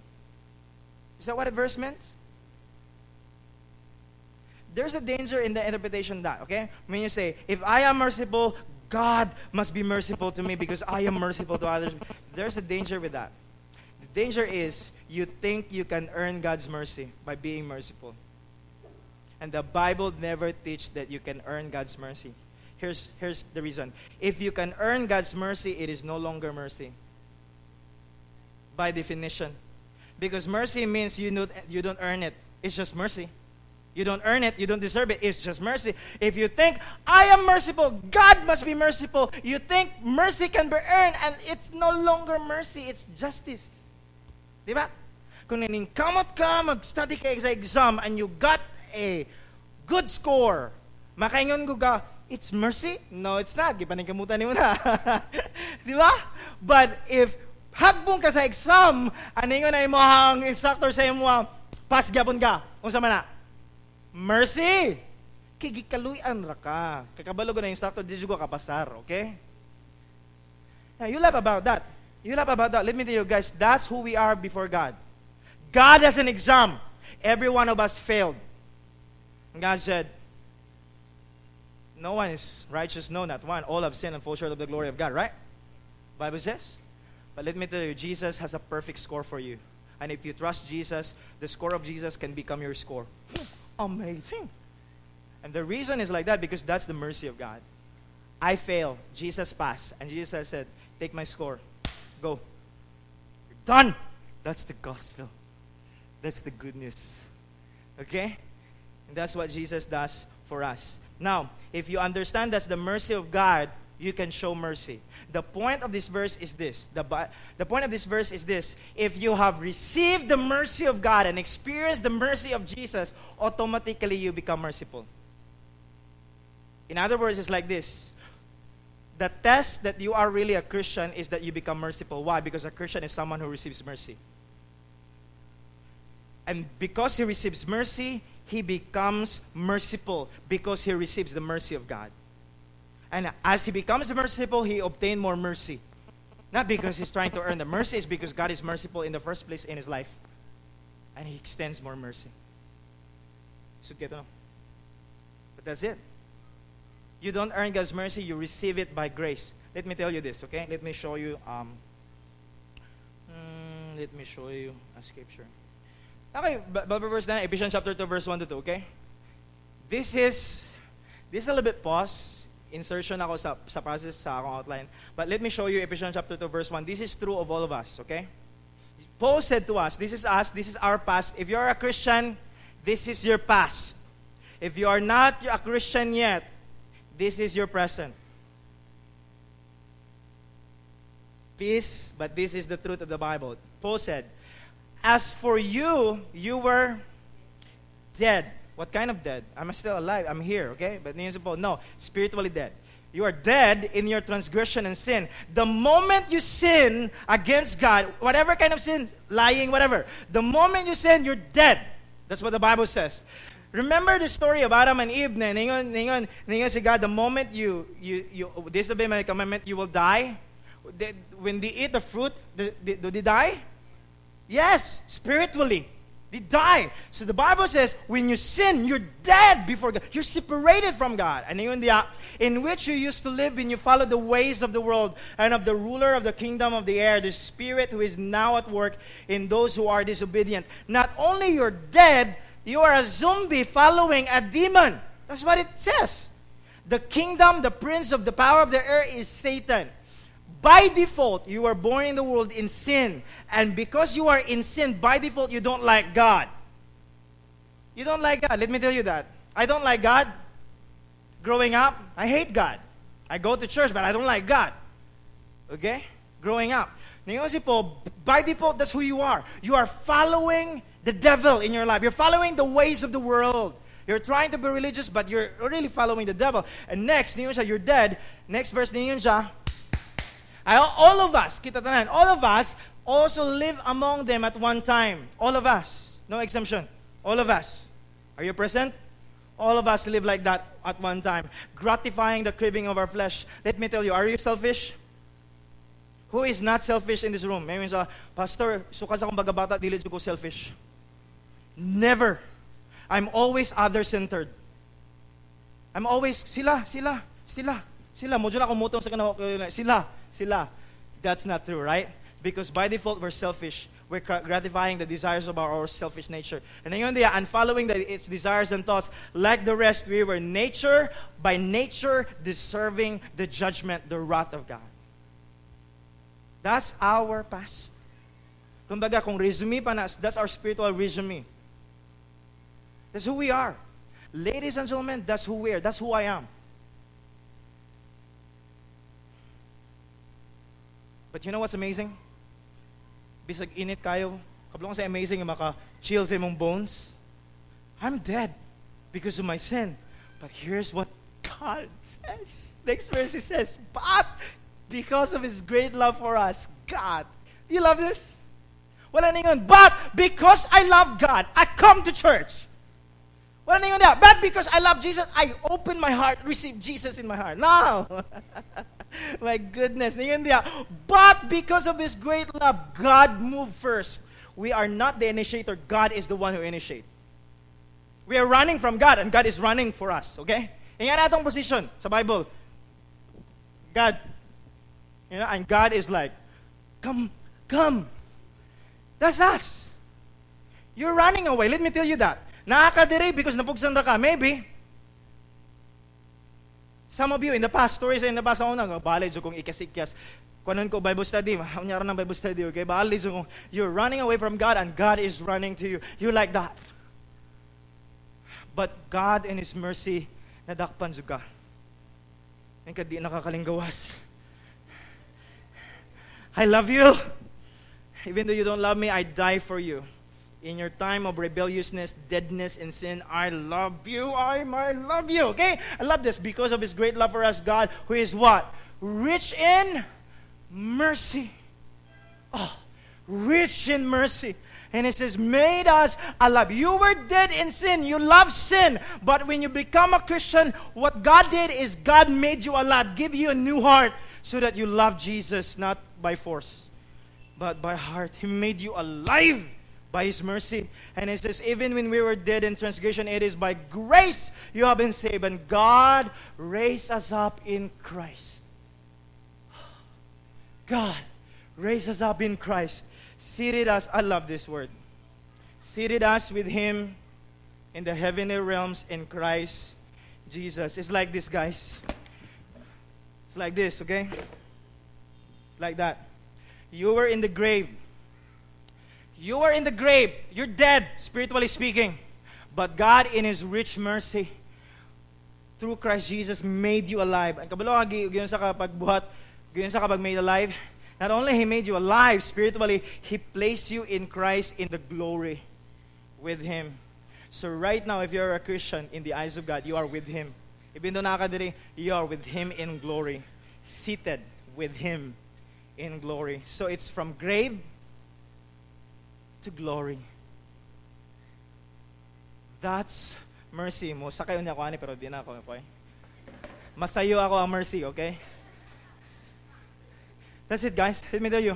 Is that what a verse meant? There's a danger in the interpretation that, okay? When you say, if I am merciful, God must be merciful to me because I am merciful to others. There's a danger with that. The danger is you think you can earn God's mercy by being merciful. And the Bible never teaches that you can earn God's mercy. Here's, here's the reason. If you can earn God's mercy, it is no longer mercy. By definition. Because mercy means you don't, you don't earn it. It's just mercy. You don't earn it. You don't deserve it. It's just mercy. If you think, I am merciful, God must be merciful, you think mercy can be earned, and it's no longer mercy, it's justice. Diba? Kung naningkamot ka, mag-study ka sa exam, and you got a good score, makaingon ko ka, it's mercy? No, it's not. Gipaningkamutan ni mo na. Di ba? But if hagbong ka sa exam, aningon na imo ang instructor sa imo, pass gyapon ka. Unsa man na? Mercy. Kigikaluyan ra ka. Kakabalo na instructor, di ko kapasar, okay? Now, you laugh about that. You laugh about that. Let me tell you guys, that's who we are before God. God has an exam. Every one of us failed. God said, No one is righteous, no, not one. All have sinned and fall short of the glory of God, right? Bible says. But let me tell you, Jesus has a perfect score for you. And if you trust Jesus, the score of Jesus can become your score. Amazing. And the reason is like that because that's the mercy of God. I fail. Jesus passed. And Jesus said, Take my score. Go. You're done. That's the gospel. That's the good news. Okay? And that's what Jesus does for us. Now, if you understand that's the mercy of God, you can show mercy. The point of this verse is this. The, the point of this verse is this. If you have received the mercy of God and experienced the mercy of Jesus, automatically you become merciful. In other words, it's like this. The test that you are really a Christian is that you become merciful. Why? Because a Christian is someone who receives mercy. And because he receives mercy, he becomes merciful because he receives the mercy of God. And as he becomes merciful, he obtains more mercy. Not because he's trying to earn the mercy, it's because God is merciful in the first place in his life. And he extends more mercy. But that's it. You don't earn God's mercy, you receive it by grace. Let me tell you this, okay? Let me show you um mm, let me show you a scripture. Okay, Bible verse na, Ephesians chapter 2, verse 1 to 2, okay? This is, this is a little bit pause. Insertion ako sa, sa process sa akong outline. But let me show you Ephesians chapter 2, verse 1. This is true of all of us, okay? Paul said to us, this is us, this is our past. If you're a Christian, this is your past. If you are not a Christian yet, this is your present. Peace, but this is the truth of the Bible. Paul said, as for you, you were dead. What kind of dead? I'm still alive. I'm here, okay? But no, spiritually dead. You are dead in your transgression and sin. The moment you sin against God, whatever kind of sin, lying, whatever, the moment you sin, you're dead. That's what the Bible says. Remember the story of Adam and Eve ningon ningon ningon si God the moment you you you disobey my commandment you will die. When they eat the fruit, do they die? Yes, spiritually. They die. So the Bible says when you sin, you're dead before God. You're separated from God. And in, the, in which you used to live when you followed the ways of the world and of the ruler of the kingdom of the air, the spirit who is now at work in those who are disobedient. Not only you're dead, you are a zombie following a demon. That's what it says. The kingdom, the prince of the power of the air is Satan. By default, you are born in the world in sin. And because you are in sin, by default, you don't like God. You don't like God. Let me tell you that. I don't like God. Growing up, I hate God. I go to church, but I don't like God. Okay? Growing up. by default, that's who you are. You are following the devil in your life. You're following the ways of the world. You're trying to be religious, but you're really following the devil. And next, you're dead. Next verse, all of us, kita tanan, all of us also live among them at one time. All of us. No exemption. All of us. Are you present? All of us live like that at one time, gratifying the craving of our flesh. Let me tell you, are you selfish? Who is not selfish in this room? May sa, Pastor, sukas akong bagabata, dili ko selfish. Never. I'm always other-centered. I'm always, sila, sila, sila, sila. Mo dyan ako mutong sa kanako, sila, sila. That's not true, right? Because by default, we're selfish. We're gratifying the desires of our, our selfish nature. And ngayon dia, and following the, its desires and thoughts, like the rest, we were nature, by nature, deserving the judgment, the wrath of God. That's our past. Kumbaga, kung resume pa na, that's our spiritual resume. That's who we are. Ladies and gentlemen, that's who we are. That's who I am. But you know what's amazing? Bisag init kayo, kablong sa amazing yung maka chill sa imong bones. I'm dead because of my sin. But here's what God says. Next verse he says, but because of his great love for us, God You love this? Wala ningon. But because I love God, I come to church. Wala ningon niya. But because I love Jesus, I open my heart, receive Jesus in my heart. No. my goodness. But because of His great love, God moved first. We are not the initiator. God is the one who initiates. We are running from God and God is running for us. Okay? Yan atong position sa Bible. God. You know, and God is like, come, come. That's us. You're running away. Let me tell you that. Nakakadiri because napugsan ra ka. Maybe. Some of you in the past, stories in the past, ako nang, balay kung ikasikyas. Kunan ko Bible study, unyara ng Bible study, okay? Balay kung you're running away from God and God is running to you. You're like that. But God in His mercy, nadakpan ka. Ang kadi nakakalinggawas. I love you. Even though you don't love me, I die for you. In your time of rebelliousness, deadness, and sin, I love you. I, I love you. Okay? I love this because of His great love for us, God, who is what? Rich in mercy. Oh, rich in mercy. And it says, made us alive. You were dead in sin. You love sin. But when you become a Christian, what God did is God made you alive, give you a new heart so that you love Jesus, not by force but by heart. He made you alive by His mercy. And He says, even when we were dead in transgression, it is by grace you have been saved. And God raised us up in Christ. God raised us up in Christ. Seated us, I love this word. Seated us with Him in the heavenly realms in Christ Jesus. It's like this, guys. It's like this, okay? It's like that. You were in the grave. You are in the grave. You're dead, spiritually speaking. But God, in His rich mercy, through Christ Jesus, made you alive. Ang kabalo nga sa kapagbuhat, gayon sa kapag made alive, not only He made you alive spiritually, He placed you in Christ in the glory with Him. So right now, if you're a Christian, in the eyes of God, you are with Him. Even though nakakadiri, you are with Him in glory. Seated with Him in glory. So it's from grave to glory. That's mercy mo. Sa kayo niya ko ani pero di na ako, okay? Masayo ako ang mercy, okay? That's it, guys. Let me tell you.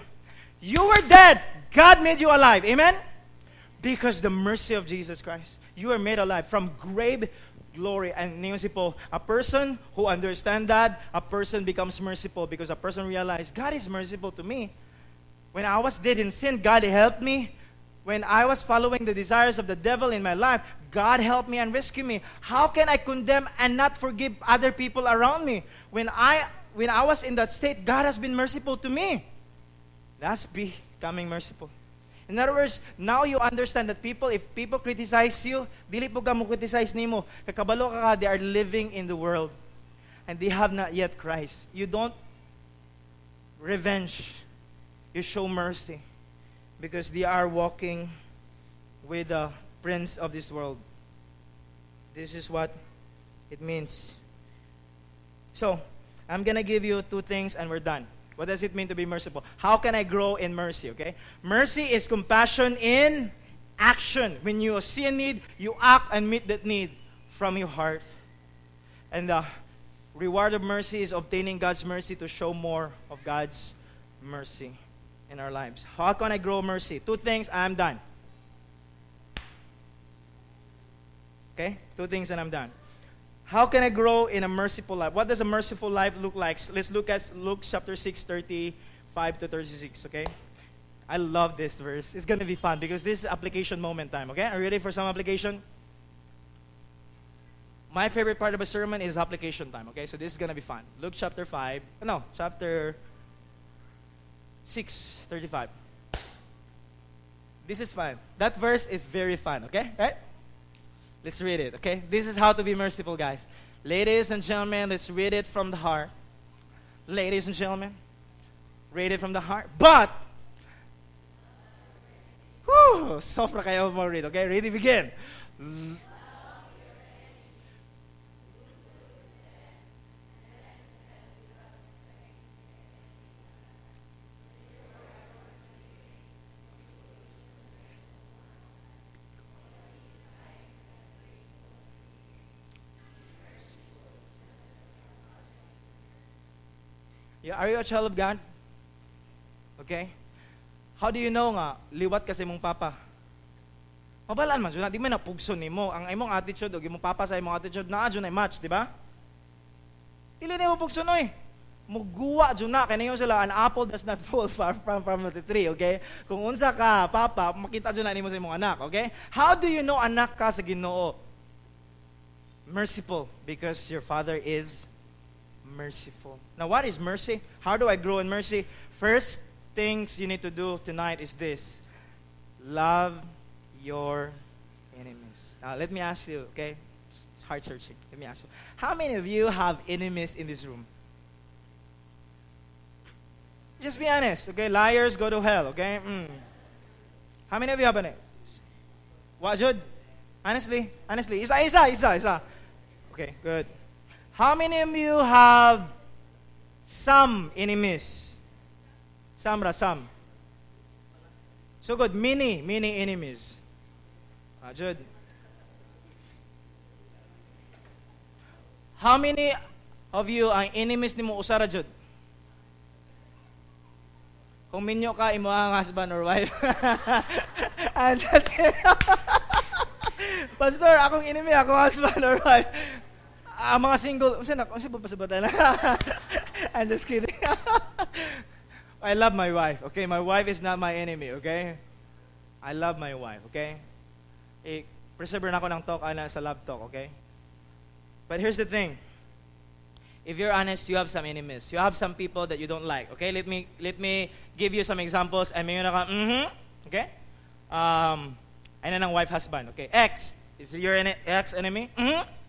You were dead. God made you alive. Amen? Because the mercy of Jesus Christ. You are made alive from grave glory. And merciful. A person who understands that, a person becomes merciful because a person realizes God is merciful to me. When I was dead in sin, God helped me. When I was following the desires of the devil in my life, God helped me and rescued me. How can I condemn and not forgive other people around me? When I when I was in that state, God has been merciful to me. That's becoming merciful. In other words, now you understand that people, if people criticize you, dili po ka mo criticize nimo. Kakabalo ka they are living in the world. And they have not yet Christ. You don't revenge. You show mercy. Because they are walking with the prince of this world. This is what it means. So, I'm going to give you two things and we're done. What does it mean to be merciful? How can I grow in mercy? Okay? Mercy is compassion in action. When you see a need, you act and meet that need from your heart. And the reward of mercy is obtaining God's mercy to show more of God's mercy in our lives. How can I grow mercy? Two things, I'm done. Okay? Two things and I'm done. How can I grow in a merciful life? What does a merciful life look like? Let's look at Luke chapter 6, 35 to 36, okay? I love this verse. It's going to be fun because this is application moment time, okay? Are you ready for some application? My favorite part of a sermon is application time, okay? So this is going to be fun. Luke chapter 5, no, chapter 6, 35. This is fun. That verse is very fun, okay? Right? Let's read it, okay? This is how to be merciful, guys. Ladies and gentlemen, let's read it from the heart. Ladies and gentlemen, read it from the heart. But, whew, sofra kayo mo read, okay? Ready, begin. Are you a child of God? Okay? How do you know nga liwat kasi mong papa? Mabalaan man di man napugso nimo ang imong attitude ug imong papa sa imong attitude naa jud ay match, di ba? Dili nimo pugso noy. Muguwa jud na kay sila an apple does not fall far from from the tree, okay? Kung unsa ka papa, makita jud na nimo sa imong anak, okay? How do you know anak ka sa Ginoo? Merciful because your father is merciful. Now, what is mercy? How do I grow in mercy? First things you need to do tonight is this love your enemies. Now, let me ask you, okay? It's heart searching. Let me ask you. How many of you have enemies in this room? Just be honest, okay? Liars go to hell, okay? Mm. How many of you have an What, Jude? Honestly? Honestly? Isa, isa, isa, isa. Okay, good. How many of you have some enemies? Some ra, some. So good. Many, many enemies. Ah, Jude. How many of you ang enemies ni mo usara Jude? Kung minyo ka, imo ang husband or wife. I'm just Pastor, akong enemy, akong husband or wife. Ah, mga single, unsa na, unsa ba? I'm just kidding. I love my wife, okay? My wife is not my enemy, okay? I love my wife, okay? Eh, preserve na ako ng talk ana sa love talk, okay? But here's the thing. if you're honest, you have some enemies. You have some people that you don't like. Okay, let me let me give you some examples. I mean, mm-hmm. Okay, um, ano ng wife husband. Okay, ex is your ex enemy? Mm-hmm.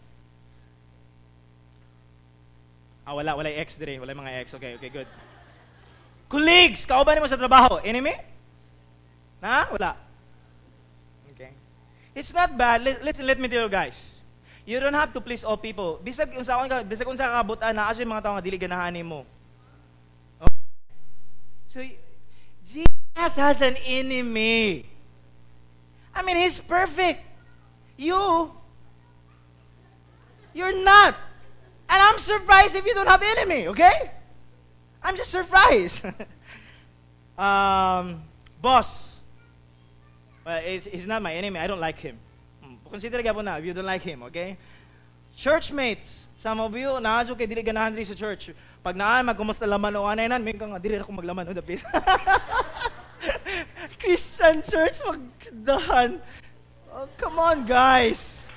Ah, wala, wala ex dire, wala mga ex. Okay, okay, good. Colleagues, kauban mo sa trabaho, enemy? Na? Wala. Okay. It's not bad. Listen, let me tell you guys. You don't have to please all people. Bisag unsa ka bisag unsa ka kabutan na kasi mga tawo nga dili ganahan nimo. Okay? So Jesus has an enemy. I mean, he's perfect. You you're not. And I'm surprised if you don't have enemy, okay? I'm just surprised. um, boss. Well, he's, he's not my enemy. I don't like him. Consider ka po na if you don't like him, okay? Churchmates, some of you, naadyo kay dili ganahan diri sa church. Pag naa magkumusta laman o anay nan, may nga dili ako maglaman o dapit. Christian church magdahan. Oh, come on, guys.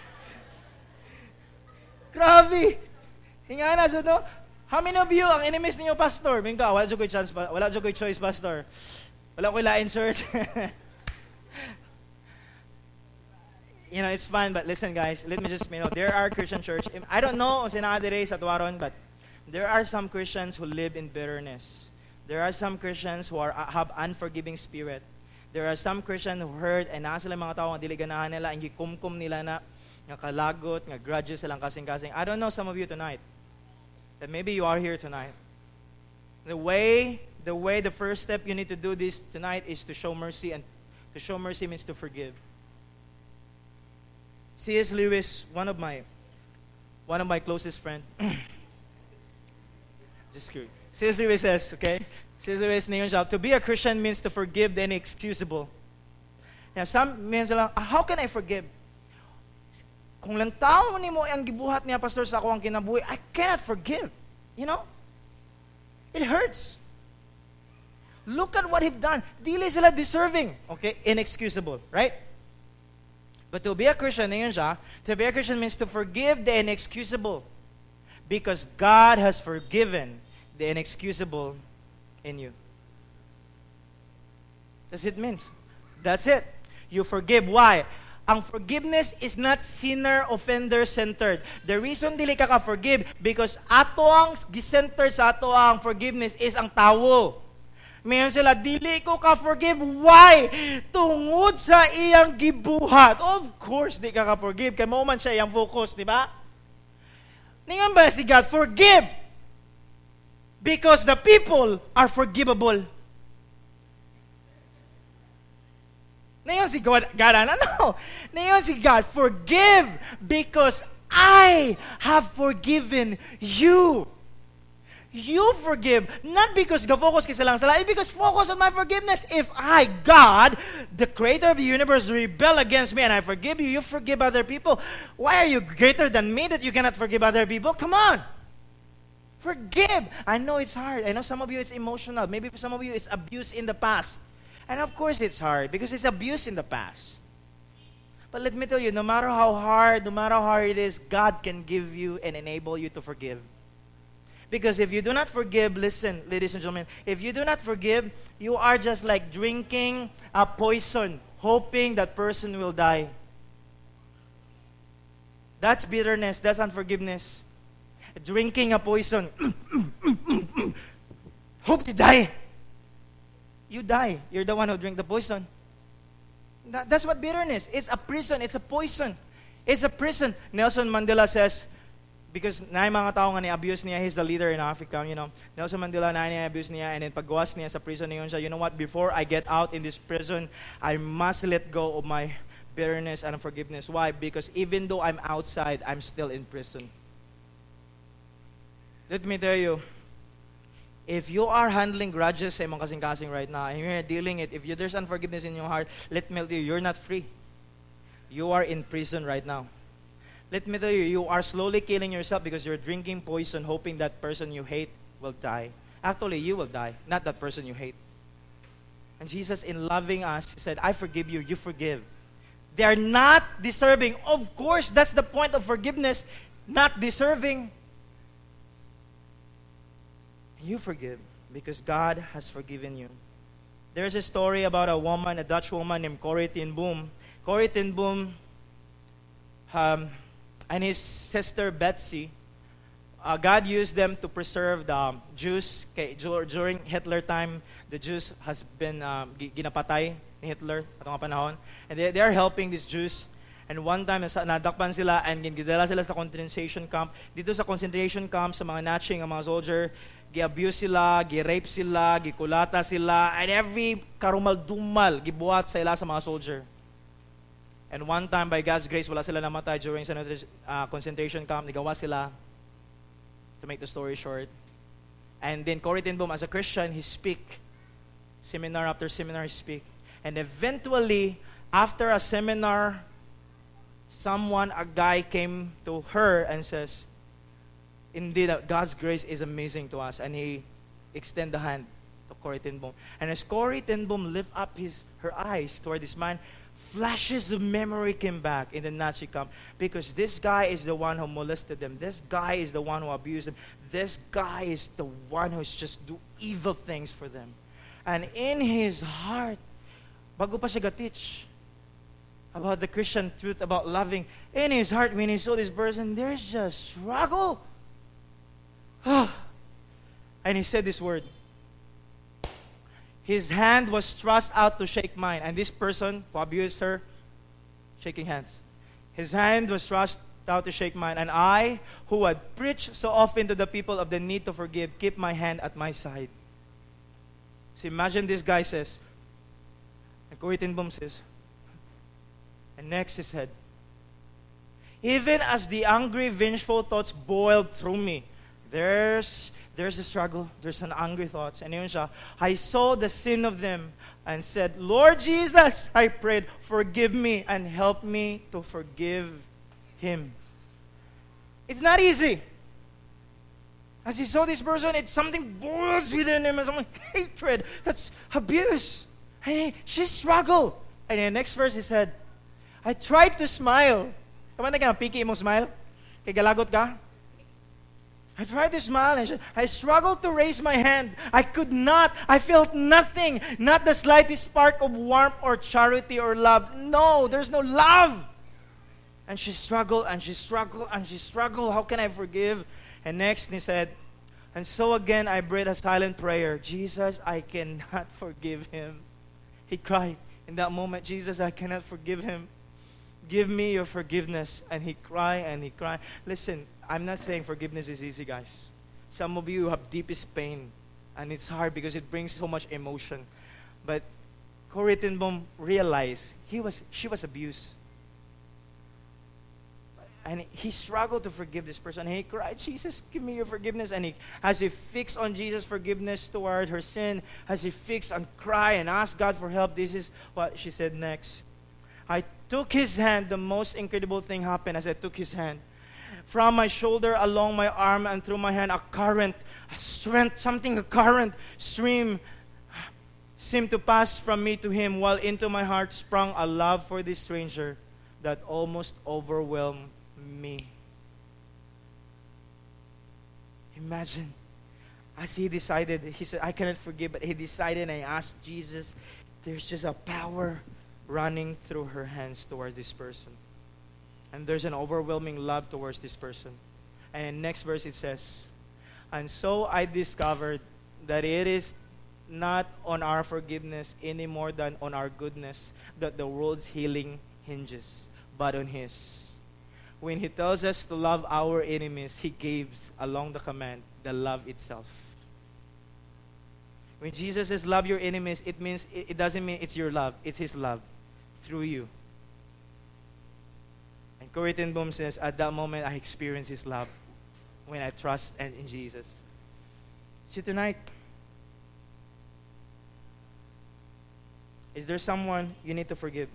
Grabe. Hinga na, so no? How many of you ang enemies ninyo, pastor? Mingka, wala jud koy chance, wala jud koy choice, pastor. Wala koy lain church. you know, it's fun, but listen, guys, let me just, you know, there are Christian church. I don't know sa nakadire sa Tuwaron, but there are some Christians who live in bitterness. There are some Christians who are uh, have unforgiving spirit. There are some Christians who hurt, and eh, nasa sila mga tao nga dili ganahan nila ang gikumkum nila na nga kalagot, nga grudges silang kasing-kasing. I don't know some of you tonight. That maybe you are here tonight. The way the way the first step you need to do this tonight is to show mercy and to show mercy means to forgive. C.S. Lewis, one of my one of my closest friend. Just kidding. C.S. Lewis says, okay? C.S. Lewis ngayon to be a Christian means to forgive the inexcusable. Now, some means how can I forgive? Kung lang tao ni mo ang gibuhat niya, pastor, sa ako ang kinabuhi, I cannot forgive. You know? It hurts. Look at what he've done. Dili sila deserving. Okay? Inexcusable. Right? But to be a Christian, siya, to be a Christian means to forgive the inexcusable. Because God has forgiven the inexcusable in you. That's it means. That's it. You forgive. Why? Ang forgiveness is not sinner offender centered. The reason dili ka ka forgive because ato ang gisenter sa ato ang forgiveness is ang tawo. Mayon sila, dili ko ka-forgive. Why? Tungod sa iyang gibuhat. Of course, di ka ka-forgive. Kaya mo man siya iyang focus, di ba? Ningan ba si God? Forgive. Because the people are forgivable. Ngayon si God, God ano? Ngayon si God, forgive because I have forgiven you. you forgive. Not because ga-focus ka lang sala, because focus on my forgiveness. If I, God, the creator of the universe, rebel against me and I forgive you, you forgive other people. Why are you greater than me that you cannot forgive other people? Come on. Forgive. I know it's hard. I know some of you it's emotional. Maybe some of you it's abuse in the past. And of course it's hard because it's abuse in the past. But let me tell you, no matter how hard, no matter how hard it is, God can give you and enable you to forgive. Because if you do not forgive, listen, ladies and gentlemen, if you do not forgive, you are just like drinking a poison, hoping that person will die. That's bitterness, that's unforgiveness. Drinking a poison. Hope to die. You die. You're the one who drink the poison. That, that's what bitterness. It's a prison. It's a poison. It's a prison. Nelson Mandela says, because na mga tao nga ni-abuse niya, he's the leader in Africa, you know. Nelson Mandela na ni-abuse niya, and then paggawas niya sa prison niyon siya, you know what, before I get out in this prison, I must let go of my bitterness and forgiveness. Why? Because even though I'm outside, I'm still in prison. Let me tell you, if you are handling grudges eh, sa imong kasing-kasing right now, and you're dealing it, if you, there's unforgiveness in your heart, let me tell you, you're not free. You are in prison right now. Let me tell you, you are slowly killing yourself because you're drinking poison, hoping that person you hate will die. Actually, you will die, not that person you hate. And Jesus, in loving us, He said, I forgive you, you forgive. They are not deserving. Of course, that's the point of forgiveness, not deserving. You forgive because God has forgiven you. There's a story about a woman, a Dutch woman named Corrie ten Boom. Corrie ten Boom um, and his sister Betsie, uh, God used them to preserve the Jews. During Hitler time, the Jews has been um, ginapatay ni Hitler atong panahon. And they, they are helping these Jews. And one time, nadakpan sila and gidala sila sa concentration camp. Dito sa concentration camp, sa mga Nazi, ang mga soldier, gi-abuse sila, gi-rape sila, gikulata sila, and every karumal-dumal gibuhat sa ila sa mga soldier. And one time, by God's grace, wala sila namatay during sa uh, concentration camp. Nigawa sila, to make the story short. And then Corrie ten Boom, as a Christian, he speak. Seminar after seminar, he speak. And eventually, after a seminar, someone, a guy came to her and says, Indeed, God's grace is amazing to us. And he extend the hand to Corrie ten Boom. And as Corrie ten Boom lift up his her eyes toward this man, flashes of memory came back in the Nazi camp because this guy is the one who molested them. This guy is the one who abused them. This guy is the one who's just do evil things for them. And in his heart, bago pa siya teach about the Christian truth about loving, in his heart when he saw this person, there's just struggle. Ah. and he said this word. His hand was thrust out to shake mine. And this person who abused her, shaking hands. His hand was thrust out to shake mine. And I, who had preached so often to the people of the need to forgive, keep my hand at my side. So imagine this guy says, ten Boom says, and next he said, even as the angry, vengeful thoughts boiled through me, there's there's a struggle, there's an angry thoughts. And yun siya, I saw the sin of them and said, Lord Jesus, I prayed, forgive me and help me to forgive him. It's not easy. As he saw this person, it's something boils within him, and some hatred. That's abuse. And he, she struggled. And in the next verse, he said, I tried to smile. Kamanda ka, piki mo smile? Kay galagot ka? I tried to smile and I struggled to raise my hand. I could not. I felt nothing. Not the slightest spark of warmth or charity or love. No, there's no love. And she struggled and she struggled and she struggled. How can I forgive? And next he said, and so again I prayed a silent prayer. Jesus, I cannot forgive him. He cried in that moment, Jesus, I cannot forgive him. Give me your forgiveness. And he cried and he cried. Listen, I'm not saying forgiveness is easy, guys. Some of you have deepest pain, and it's hard because it brings so much emotion. But Corrie realized he was, she was abused. and he struggled to forgive this person. He cried, Jesus, give me your forgiveness. And he, as he fixed on Jesus' forgiveness toward her sin, as he fixed on cry and asked God for help, this is what she said next. I took his hand. The most incredible thing happened as I took his hand. From my shoulder, along my arm, and through my hand, a current, a strength, something, a current stream seemed to pass from me to him, while into my heart sprung a love for this stranger that almost overwhelmed me. Imagine, as he decided, he said, I cannot forgive, but he decided and he asked Jesus, there's just a power running through her hands towards this person. And there's an overwhelming love towards this person. And next verse it says, And so I discovered that it is not on our forgiveness any more than on our goodness that the world's healing hinges, but on His when He tells us to love our enemies, He gives along the command the love itself. When Jesus says love your enemies, it means it doesn't mean it's your love, it's His love through you. And Corrie ten Boom says, at that moment I experience His love when I trust and in Jesus. See tonight, is there someone you need to forgive?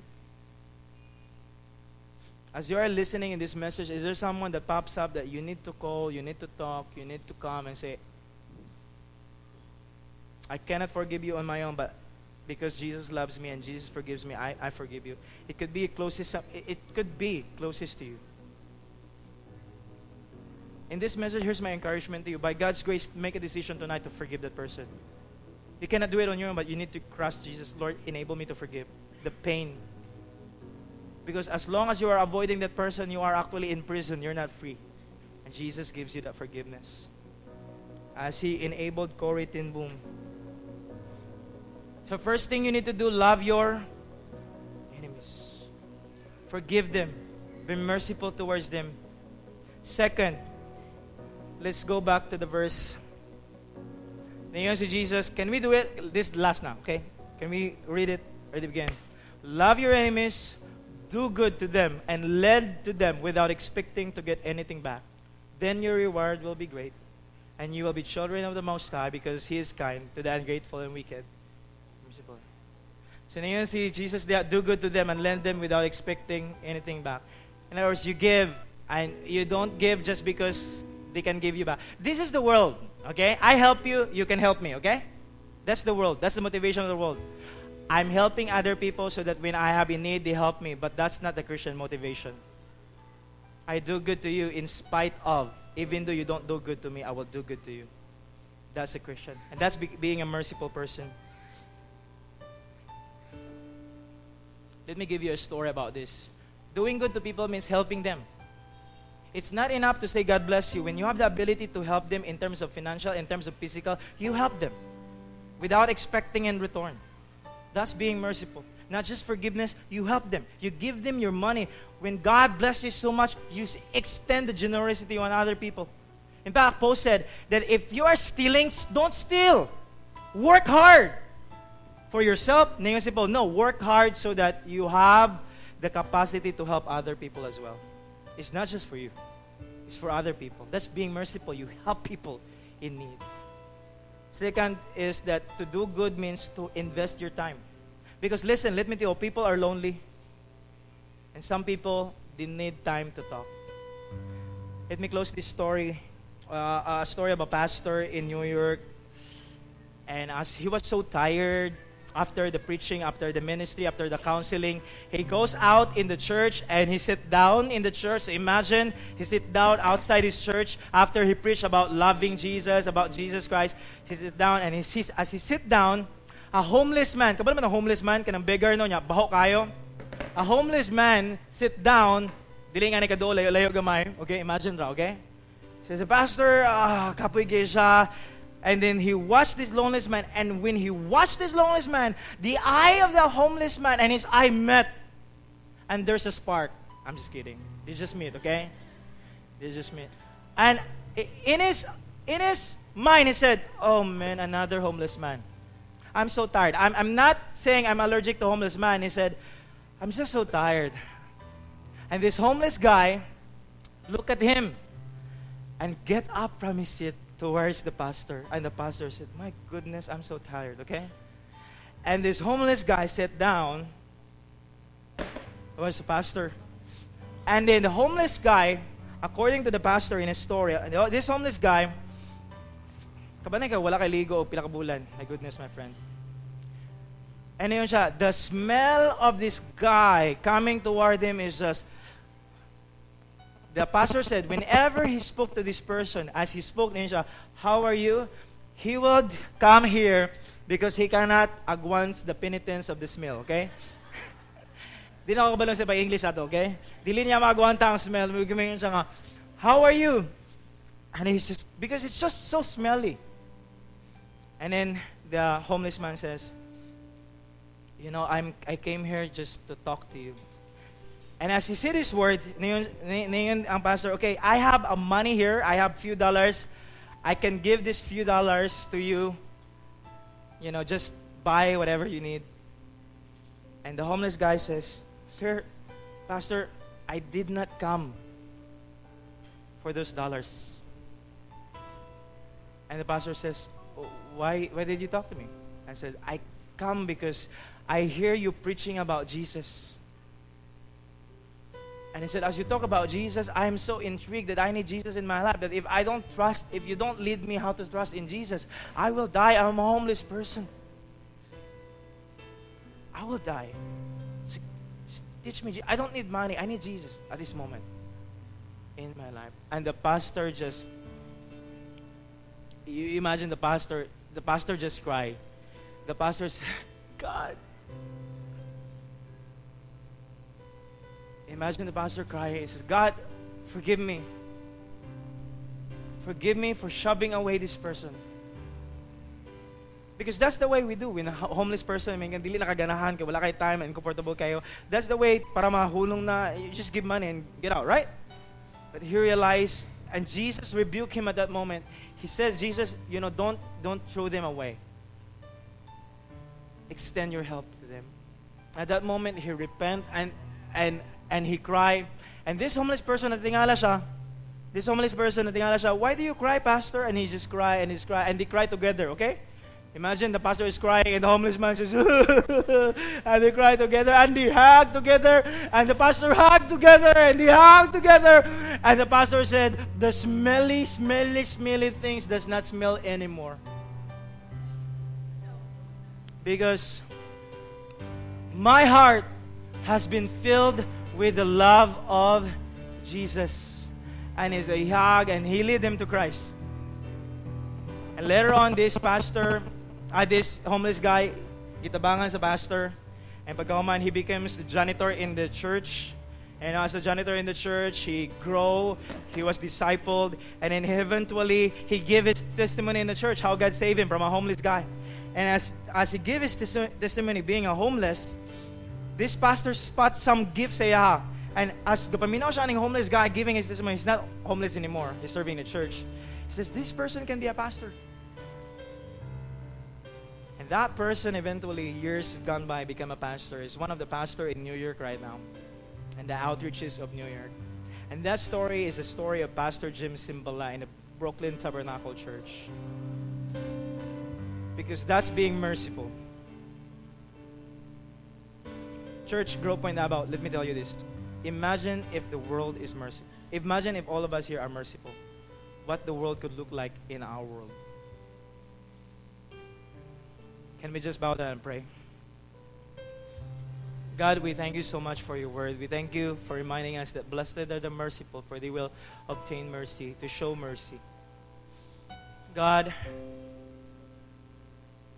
as you are listening in this message, is there someone that pops up that you need to call, you need to talk, you need to come and say, I cannot forgive you on my own, but because Jesus loves me and Jesus forgives me, I, I forgive you. It could be closest, it, could be closest to you. In this message, here's my encouragement to you. By God's grace, make a decision tonight to forgive that person. You cannot do it on your own, but you need to trust Jesus. Lord, enable me to forgive the pain, because as long as you are avoiding that person, you are actually in prison. You're not free. And Jesus gives you that forgiveness. As He enabled Corrie ten Boom. So, first thing you need to do, love your enemies. Forgive them. Be merciful towards them. Second, let's go back to the verse. Ngayon si Jesus, can we do it? This last now, okay? Can we read it? Read it again. Love your enemies, do good to them and lend to them without expecting to get anything back. Then your reward will be great, and you will be children of the Most High because He is kind to the ungrateful and wicked. So ngayon si Jesus, do good to them and lend them without expecting anything back. In other words, you give, and you don't give just because they can give you back. This is the world, okay? I help you, you can help me, okay? That's the world. That's the motivation of the world. I'm helping other people so that when I have a need, they help me. But that's not the Christian motivation. I do good to you in spite of. Even though you don't do good to me, I will do good to you. That's a Christian. And that's be- being a merciful person. Let me give you a story about this. Doing good to people means helping them. It's not enough to say God bless you. When you have the ability to help them in terms of financial, in terms of physical, you help them without expecting in return. That's being merciful. Not just forgiveness, you help them. You give them your money. When God blesses you so much, you extend the generosity on other people. In fact, Paul said that if you are stealing, don't steal. Work hard for yourself. Paul, no, work hard so that you have the capacity to help other people as well. It's not just for you. It's for other people. That's being merciful. You help people in need. Second is that to do good means to invest your time. Because listen, let me tell you, people are lonely. And some people, they need time to talk. Let me close this story. Uh, a story of a pastor in New York. And as he was so tired, after the preaching, after the ministry, after the counseling, he goes out in the church and he sit down in the church. Imagine he sit down outside his church after he preached about loving Jesus, about Jesus Christ. He sit down and he sees, as he sit down, a homeless man, kabalo man a homeless man, kanang beggar no niya, baho kayo. A homeless man sit down, dili nga ni kadto layo, gamay. Okay, imagine ra, okay? Says, Pastor, ah, kapoy. And then he watched this lonely man, and when he watched this lonely man, the eye of the homeless man and his eye met, and there's a spark. I'm just kidding. They just meet, okay? They just meet. And in his in his mind, he said, "Oh man, another homeless man. I'm so tired. I'm I'm not saying I'm allergic to homeless man." He said, "I'm just so tired." And this homeless guy look at him, and get up from his seat towards the pastor. And the pastor said, My goodness, I'm so tired, okay? And this homeless guy sat down. was the pastor. And then the homeless guy, according to the pastor in his story, oh, this homeless guy, bulan. My goodness, my friend. And siya, the smell of this guy coming toward him is just, the pastor said, whenever he spoke to this person, as he spoke to him, how are you? He would come here because he cannot agwance the penitence of the smell, okay? Di na ako kabalong sa English ato, okay? Dili niya magwanta ang smell. Gumayon siya nga, how are you? And he's just, because it's just so smelly. And then the homeless man says, you know, I'm, I came here just to talk to you. And as he said this word, ngayon, ang pastor, okay, I have a money here. I have few dollars. I can give this few dollars to you. You know, just buy whatever you need. And the homeless guy says, Sir, Pastor, I did not come for those dollars. And the pastor says, oh, Why, why did you talk to me? I says, I come because I hear you preaching about Jesus. And he said, As you talk about Jesus, I am so intrigued that I need Jesus in my life. That if I don't trust, if you don't lead me how to trust in Jesus, I will die. I'm a homeless person. I will die. Teach me. I don't need money. I need Jesus at this moment in my life. And the pastor just, you imagine the pastor, the pastor just cried. The pastor said, God, Imagine the pastor crying. He says, God, forgive me. Forgive me for shoving away this person. Because that's the way we do. When a homeless person, may dili nakaganahan ka, wala kay time and comfortable kayo. That's the way para mahulong na, you just give money and get out, right? But he realized, and Jesus rebuked him at that moment. He says, Jesus, you know, don't don't throw them away. Extend your help to them. At that moment, he repent and and and he cried. And this homeless person, natingala siya, this homeless person, natingala siya, why do you cry, pastor? And he just cry and he's cry and they cry together, okay? Imagine the pastor is crying and the homeless man says, and they cry together and they hug together and the pastor hug together and they hug together. And the pastor said, the smelly, smelly, smelly things does not smell anymore. Because my heart has been filled with the love of Jesus. And he's a hug and he led them to Christ. And later on, this pastor, uh, this homeless guy, gitabangan sa pastor. And pagkahuman, he becomes the janitor in the church. And as a janitor in the church, he grew, he was discipled, and then eventually he gave his testimony in the church how God saved him from a homeless guy. And as as he gave his testimony being a homeless, this pastor spots some gifts sa. And as gapaminaw siya ng homeless guy giving his testimony, he's not homeless anymore. He's serving the church. He says, this person can be a pastor. And that person eventually, years gone by, became a pastor. Is one of the pastor in New York right now. And the outreaches of New York. And that story is a story of Pastor Jim Cymbala in the Brooklyn Tabernacle Church. Because that's being merciful. Church, Grow Point Davao, let me tell you this. Imagine if the world is merciful. Imagine if all of us here are merciful. What the world could look like in our world. Can we just bow down and pray? God, we thank you so much for your word. We thank you for reminding us that blessed are the merciful, for they will obtain mercy, to show mercy. God,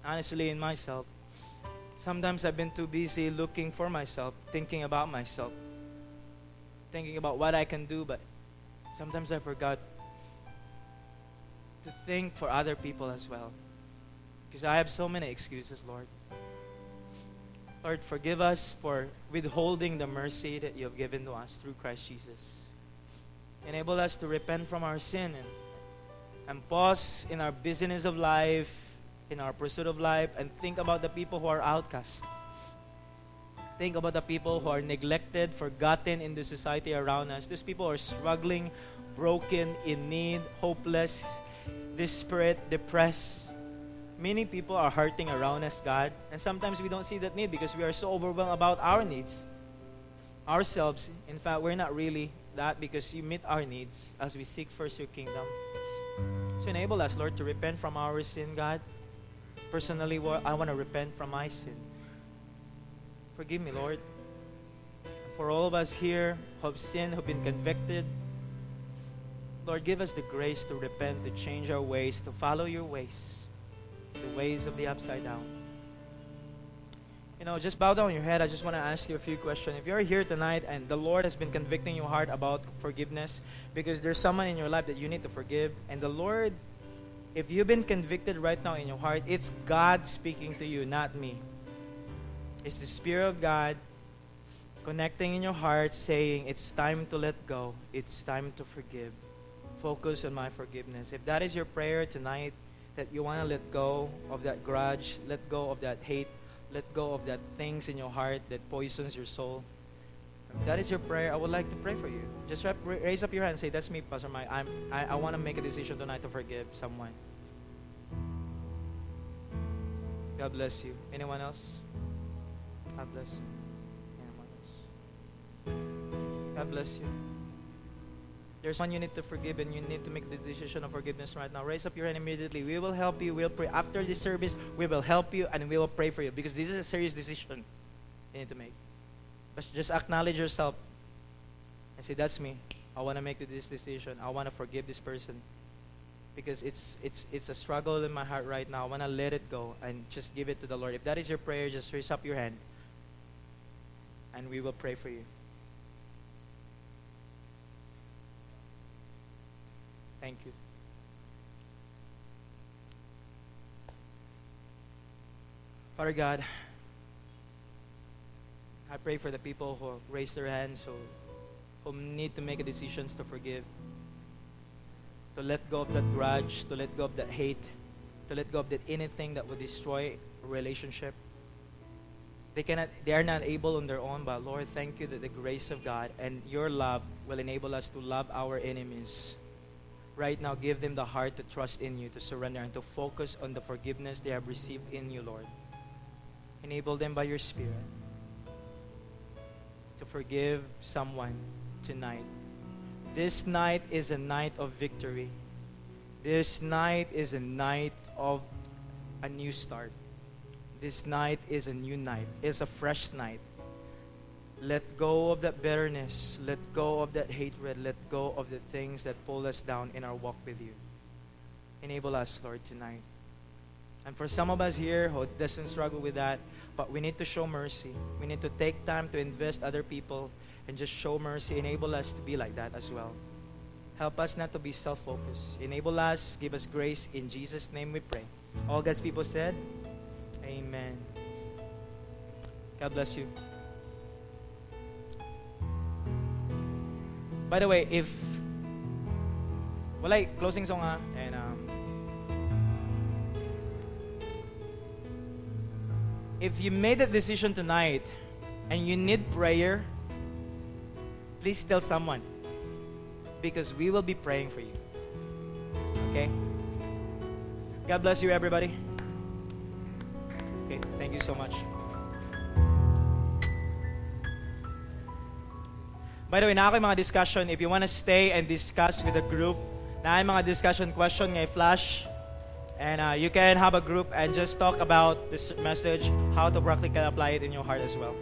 honestly, in myself, Sometimes I've been too busy looking for myself, thinking about myself, thinking about what I can do, but sometimes I forgot to think for other people as well. Because I have so many excuses, Lord. Lord, forgive us for withholding the mercy that you have given to us through Christ Jesus. Enable us to repent from our sin and, and pause in our busyness of life in our pursuit of life and think about the people who are outcast. think about the people who are neglected, forgotten in the society around us. These people are struggling, broken, in need, hopeless, desperate, depressed. Many people are hurting around us, God, and sometimes we don't see that need because we are so overwhelmed about our needs. Ourselves, in fact, we're not really that because you meet our needs as we seek first your kingdom. So enable us, Lord, to repent from our sin, God. Personally, I want to repent from my sin. Forgive me, Lord. For all of us here who have sinned, who have been convicted, Lord, give us the grace to repent, to change our ways, to follow your ways, the ways of the upside down. You know, just bow down your head. I just want to ask you a few questions. If you're here tonight and the Lord has been convicting your heart about forgiveness, because there's someone in your life that you need to forgive, and the Lord, if you've been convicted right now in your heart, it's God speaking to you, not me. It's the Spirit of God connecting in your heart, saying, It's time to let go. It's time to forgive. Focus on my forgiveness. If that is your prayer tonight, that you want to let go of that grudge, let go of that hate, let go of that things in your heart that poisons your soul. That is your prayer, I would like to pray for you. Just raise up your hand and say, That's me, Pastor Mike. I'm, I, I want to make a decision tonight to forgive someone. God bless you. Anyone else? God bless you. Anyone else? God bless you. There's one you need to forgive and you need to make the decision of forgiveness right now. Raise up your hand immediately. We will help you. We'll pray. After this service, we will help you and we will pray for you because this is a serious decision you need to make. But just acknowledge yourself and say, That's me. I want to make this decision. I want to forgive this person because it's it's it's a struggle in my heart right now. I want to let it go and just give it to the Lord. If that is your prayer, just raise up your hand and we will pray for you. Thank you. Father God, I pray for the people who raise their hands, who, who need to make decisions to forgive, to let go of that grudge, to let go of that hate, to let go of that anything that would destroy a relationship. They cannot they are not able on their own, but Lord, thank you that the grace of God and your love will enable us to love our enemies. Right now, give them the heart to trust in you, to surrender, and to focus on the forgiveness they have received in you, Lord. Enable them by your Spirit to forgive someone tonight. This night is a night of victory. This night is a night of a new start. This night is a new night, it's a fresh night. Let go of that bitterness. Let go of that hatred. Let go of the things that pull us down in our walk with you. Enable us, Lord, tonight. And for some of us here who doesn't struggle with that, but we need to show mercy. We need to take time to invest other people and just show mercy. Enable us to be like that as well. Help us not to be self-focused. Enable us, give us grace. In Jesus' name we pray. All God's people said, Amen. God bless you. By the way, if wala closing song ha if you made that decision tonight and you need prayer, please tell someone because we will be praying for you. Okay? God bless you everybody. Okay, thank you so much. By the way, na ako mga discussion. If you want to stay and discuss with the group, na mga discussion question ngay flash. And uh, you can have a group and just talk about this message, how to practically apply it in your heart as well.